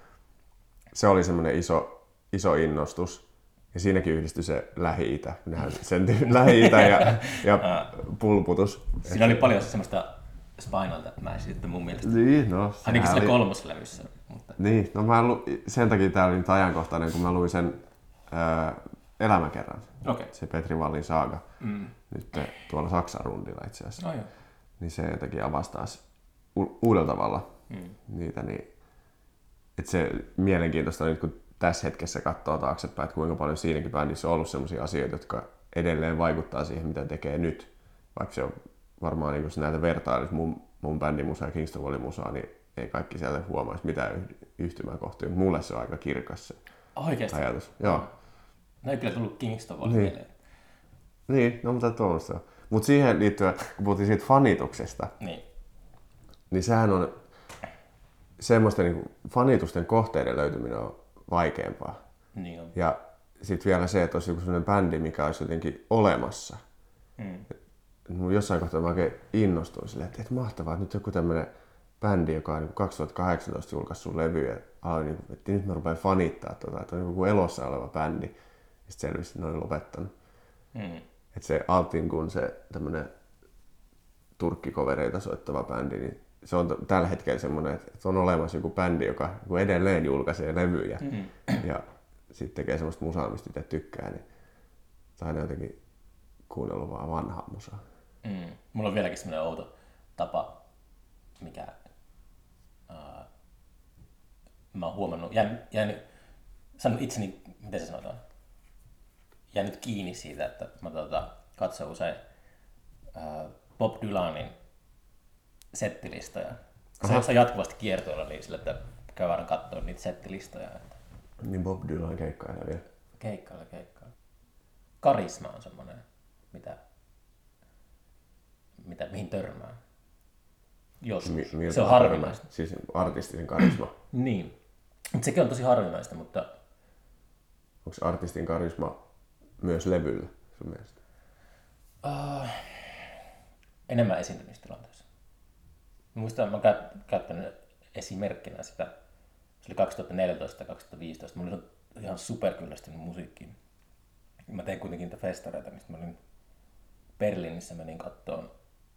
se oli semmoinen iso, iso innostus, ja siinäkin yhdistyi se Lähi-Itä, sen Lähi-Itä ja, ja pulputus. Siinä oli paljon semmoista Spinal sitten mun mielestä. Niin, no. Ainakin sillä oli... kolmoslevyssä. Mutta... Niin, no mä lu... sen takia tää oli nyt ajankohtainen, kun mä luin sen ää, elämäkerran. Okay. Se Petri Vallin saaga. Mm. Nyt tuolla Saksan rundilla itse asiassa. Oh, niin se jotenkin avasi taas u- uudella tavalla mm. niitä. Niin... Et se mielenkiintoista nyt, kun tässä hetkessä katsoo taaksepäin, että kuinka paljon siinäkin bändissä on ollut sellaisia asioita, jotka edelleen vaikuttaa siihen, mitä tekee nyt. Vaikka se on varmaan, niin kun näitä vertailisi mun, mun bändin musa ja Kingston Wallin musaa, niin ei kaikki sieltä huomaisi mitään yhtymäkohtia. Mulle se on aika kirkas se Oikeasti? ajatus. Joo. No ei kyllä tullut Kingston Wallin niin. Niin, no mutta tuollaista. Mutta siihen liittyen, kun puhuttiin siitä fanituksesta, niin, niin sehän on semmoista niin fanitusten kohteiden löytyminen on vaikeampaa. Niin on. Ja sitten vielä se, että olisi joku sellainen bändi, mikä olisi jotenkin olemassa. Mm. Jossain kohtaa mä oikein innostuin silleen, että, että mahtavaa, että nyt joku tämmöinen bändi, joka on 2018 niin julkaissut levyjä, aloin, niin, että nyt mä rupean fanittaa tuota, että on joku elossaoleva oleva bändi. Ja sitten selvisi, että ne on lopettanut. Mm. Että se Altin kun se tämmöinen turkkikovereita soittava bändi, niin se on tällä hetkellä semmoinen, että on olemassa joku bändi, joka edelleen julkaisee levyjä mm. ja sitten tekee semmoista musaa, mistä itse tykkää, niin tai jotenkin kuunnellut vaan vanhaa musaa. Mm. Mulla on vieläkin semmoinen outo tapa, mikä uh, mä oon huomannut, jään, jään, sanon itseni, miten se sanotaan, jäänyt kiinni siitä, että mä tota, katson usein uh, Bob Dylanin settilistoja. Se on jatkuvasti kiertoilla niin sillä, että käy aina katsoa niitä settilistoja. Että... Niin Bob Dylan keikkailla vielä. Keikkailla, keikkailla. Karisma on semmoinen, mitä, mitä, mihin törmää. Joskus. Mi- se on harvinaista. Siis artistisen karisma. niin. Mutta sekin on tosi harvinaista, mutta... Onko artistin karisma myös levyllä sun mielestä? Uh, enemmän esiintymistilanteessa. Muistan, mä käyttänyt esimerkkinä sitä, se oli 2014-2015, mä olin ihan superkyllästynyt musiikkiin. Mä tein kuitenkin niitä festareita, mistä mä olin Berliinissä menin kattoon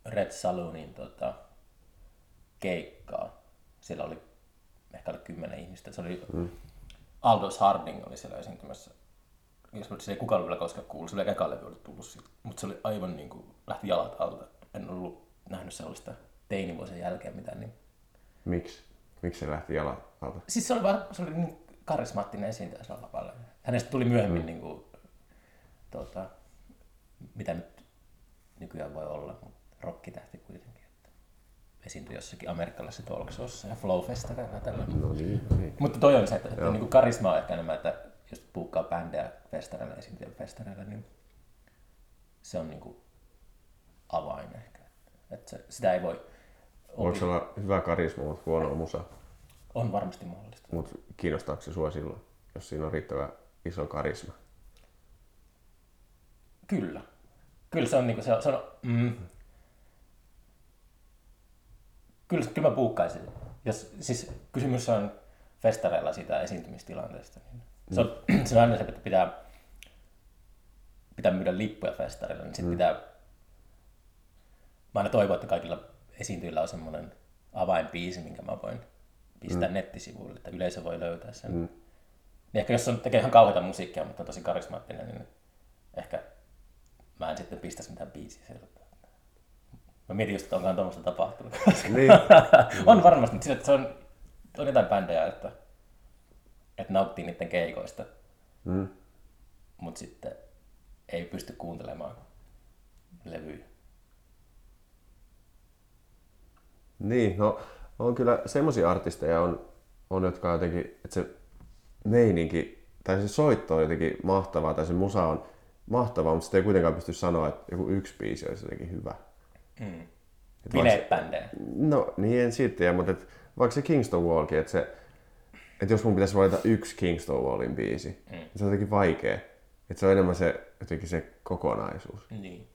Red Saloonin tota, keikkaa. Siellä oli ehkä oli kymmenen ihmistä. Se oli mm. Aldous Harding oli siellä esiintymässä jos se ei kukaan vielä koskaan kuullut, se oli eka levy oli tullut siitä, mutta se oli aivan niin kuin, lähti jalat alta. En ollut nähnyt sellaista teinivuosien jälkeen mitään. Niin... Miksi? Miksi se lähti jalat alta? Siis se oli, vaan, se oli niin karismaattinen esiintyjä sillä paljon. Hänestä tuli myöhemmin, mm. niin kuin, tuota, mitä nyt nykyään voi olla, mutta rokkitähti kuitenkin. Että esiintyi jossakin amerikkalaisessa talkshossa ja flowfestareilla tällä. No niin, niin. Mutta toi on se, että, että niin kuin karisma on ehkä enemmän, että jos puukkaa bändejä festareilla, esiintyjä festareilla, niin se on niin kuin avain ehkä. Että se, sitä ei voi... Voiko se olla hyvä karisma, mutta huono musa? On varmasti mahdollista. Mutta kiinnostaako se sua silloin, jos siinä on riittävä iso karisma? Kyllä. Kyllä se on, niin kuin, se on, se on mm, kyllä, kyllä mä puukkaisin. Jos, siis kysymys on festareilla siitä esiintymistilanteesta. Niin se, on, mm. se on aina se, että pitää, pitää myydä lippuja festareilla, niin sitten mm. pitää... Mä aina toivon, että kaikilla esiintyjillä on semmoinen avainbiisi, minkä mä voin pistää mm. nettisivuille, että yleisö voi löytää sen. Mm. Niin ehkä jos on tekee ihan kauheita musiikkia, mutta on tosi karismaattinen, niin ehkä mä en sitten pistäisi mitään biisiä sieltä. Mä mietin just, että onkaan tuommoista tapahtunut. Niin. on varmasti, mutta se on, on jotain bändejä, että, että nauttii niiden keikoista, mm. mutta sitten ei pysty kuuntelemaan levyjä. Niin, no on kyllä semmoisia artisteja on, on, jotka jotenkin, että se meininki tai se soitto on jotenkin mahtavaa tai se musa on mahtavaa, mutta sitten ei kuitenkaan pysty sanoa, että joku yksi biisi olisi jotenkin hyvä. Mm. Bileet-bändejä. No niin, en siitä mutta et, vaikka se Kingston Wallkin, että se, että jos mun pitäisi valita yksi Kingston Wallin biisi, mm. niin se on jotenkin vaikea. Että se on enemmän se, jotenkin se kokonaisuus. Niin.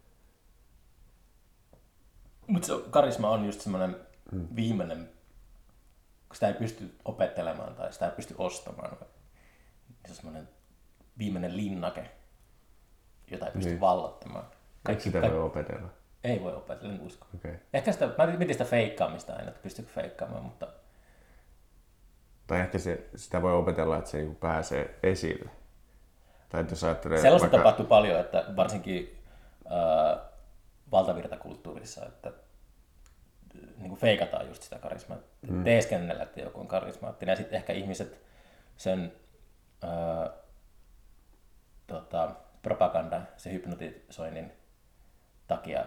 Mutta se karisma on just semmoinen mm. viimeinen, kun sitä ei pysty opettelemaan tai sitä ei pysty ostamaan. Se on semmoinen viimeinen linnake, jota ei pysty niin. vallottamaan. Kaikki sitä voi opetella? Ei voi opetella, en usko. Okay. Ehkä sitä, mä mietin sitä feikkaamista aina, että pystyykö feikkaamaan, mutta... Tai ehkä se, sitä voi opetella, että se niin pääsee esille. Tai jos ajattelee, Sellaista vaikka... tapahtuu paljon, että varsinkin äh, valtavirtakulttuurissa, että niin kuin feikataan just sitä karismaa. Mm. Teeskennellä, että joku on karismaattinen. Ja sitten ehkä ihmiset sen äh, tota, propaganda, se hypnotisoinnin takia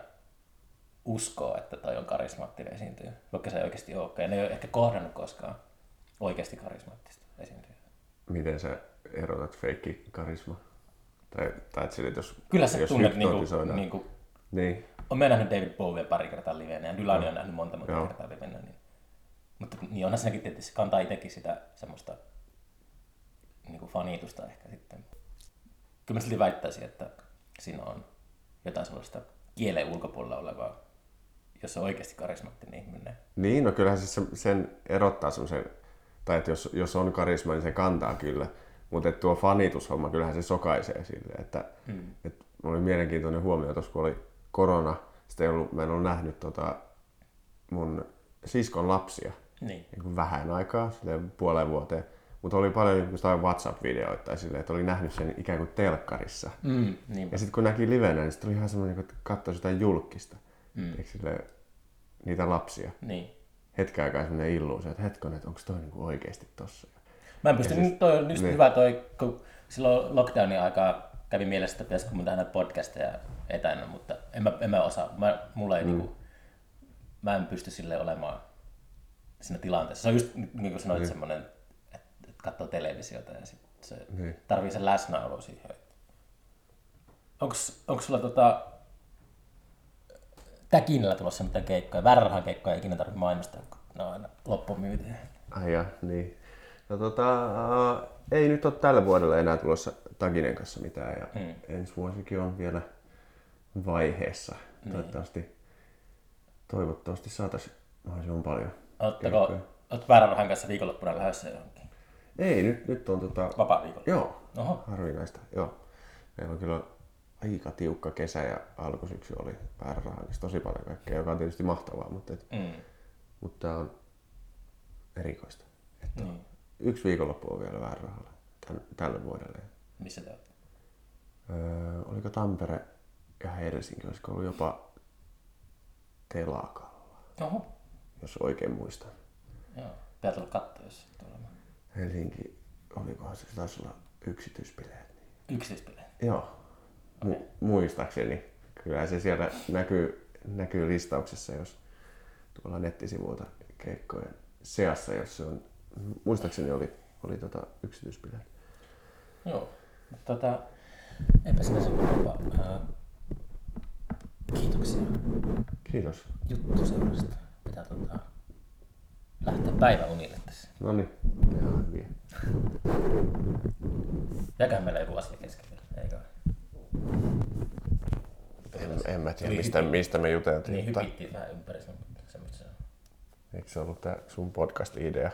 uskoo, että toi on karismaattinen esiintyjä, vaikka se ei oikeasti olekaan. Ne ei ole ehkä kohdannut koskaan oikeasti karismaattista esiintyjää. Miten sä erotat feikki karisma? Tai, tai että jos, Kyllä sä jos tunnet niinku, niinku, niin. On mä nähnyt David Bowie pari kertaa livenä ja Dylani on nähnyt monta monta Joo. kertaa livenä. Niin, mutta niin onhan siinäkin tietysti, kantaa itsekin sitä semmoista niin kuin fanitusta ehkä sitten. Kyllä mä silti väittäisin, että siinä on jotain sellaista kielen ulkopuolella olevaa jos on oikeasti karismaattinen ihminen. Niin, no kyllähän siis sen erottaa semmoisen, tai että jos, jos on karisma, niin se kantaa kyllä. Mutta tuo fanitushomma, kyllähän se sokaisee sille. Että, hmm. et, oli mielenkiintoinen huomio tuossa, kun oli korona, sitten ei ollut, mä en ollut nähnyt tota mun siskon lapsia niin. Niin vähän aikaa, puoleen vuoteen. Mutta oli paljon niin WhatsApp-videoita tai silleen, että oli nähnyt sen ikään kuin telkkarissa. Mm, ja sitten kun näki livenä, niin sitten oli ihan semmoinen, että katsoisi jotain julkista. Mm. Sille, niitä lapsia. Niin. Hetken aikaa semmoinen illuusio, että hetkonen, että onko toi niinku oikeasti tossa. Mä en pysty, siis, toi on just niin. hyvä toi, kun silloin lockdownin aikaa kävi mielessä, että pitäisikö mun tehdä podcasteja etänä, mutta en mä, en mä osaa. Mä, mulla ei mm. niinku, mä en pysty sille olemaan siinä tilanteessa. Se on just niin kuin sanoit niin. semmoinen, että, että katsoo televisiota ja sit se niin. tarvii sen läsnäolo siihen. Onko sulla tota, täkinillä tulossa mitään keikkoja. Väärärahan keikkoja ei ikinä tarvitse mainostaa, kun ne on aina loppumyytiä. Ai ja, niin. No tota, äh, ei nyt ole tällä vuodella enää tulossa Taginen kanssa mitään ja hmm. ensi vuosikin on vielä vaiheessa. Niin. Toivottavasti, toivottavasti saataisiin mahdollisimman paljon Oletteko, olet väärärahan kanssa viikonloppuna lähdössä johonkin? Ei, nyt, nyt on tota... Vapaa viikolla? Joo, Oho. harvinaista. Joo. Meillä on kyllä aika tiukka kesä ja alkusyksy oli määrärahankin tosi paljon kaikkea, joka on tietysti mahtavaa, mutta, et, mm. mutta tämä on erikoista. Että mm. Yksi viikonloppu on vielä väärärahalla tälle vuodelle. Missä te olette? Öö, oliko Tampere ja Helsinki, olisiko ollut jopa telakalla, Oho. jos oikein muistan. Joo. Pitää tulla katsoa, jos sattuu olemaan. Helsinki, olikohan se, se taisi olla yksityispileet. Niin. Yksityispelejä. Joo, Mu- muistaakseni. Kyllä se siellä näkyy, näkyy listauksessa, jos tuolla nettisivuilta keikkojen seassa, jos se on, muistaakseni oli, oli tota yksityispileet. Joo. Tota, eipä sinä kummempaa. Ää, Kiitoksia Kiitos. juttuseurasta. Pitää tota, lähteä päiväunille tässä. No niin, ihan hyviä. Jäköhän meillä joku asia kesken vielä, eikö? En, en mä tiedä, Eli mistä, mistä me juteltiin. Niin hypittiin vähän ympäri semmoista se on. eikö se ollut tää sun podcast-idea?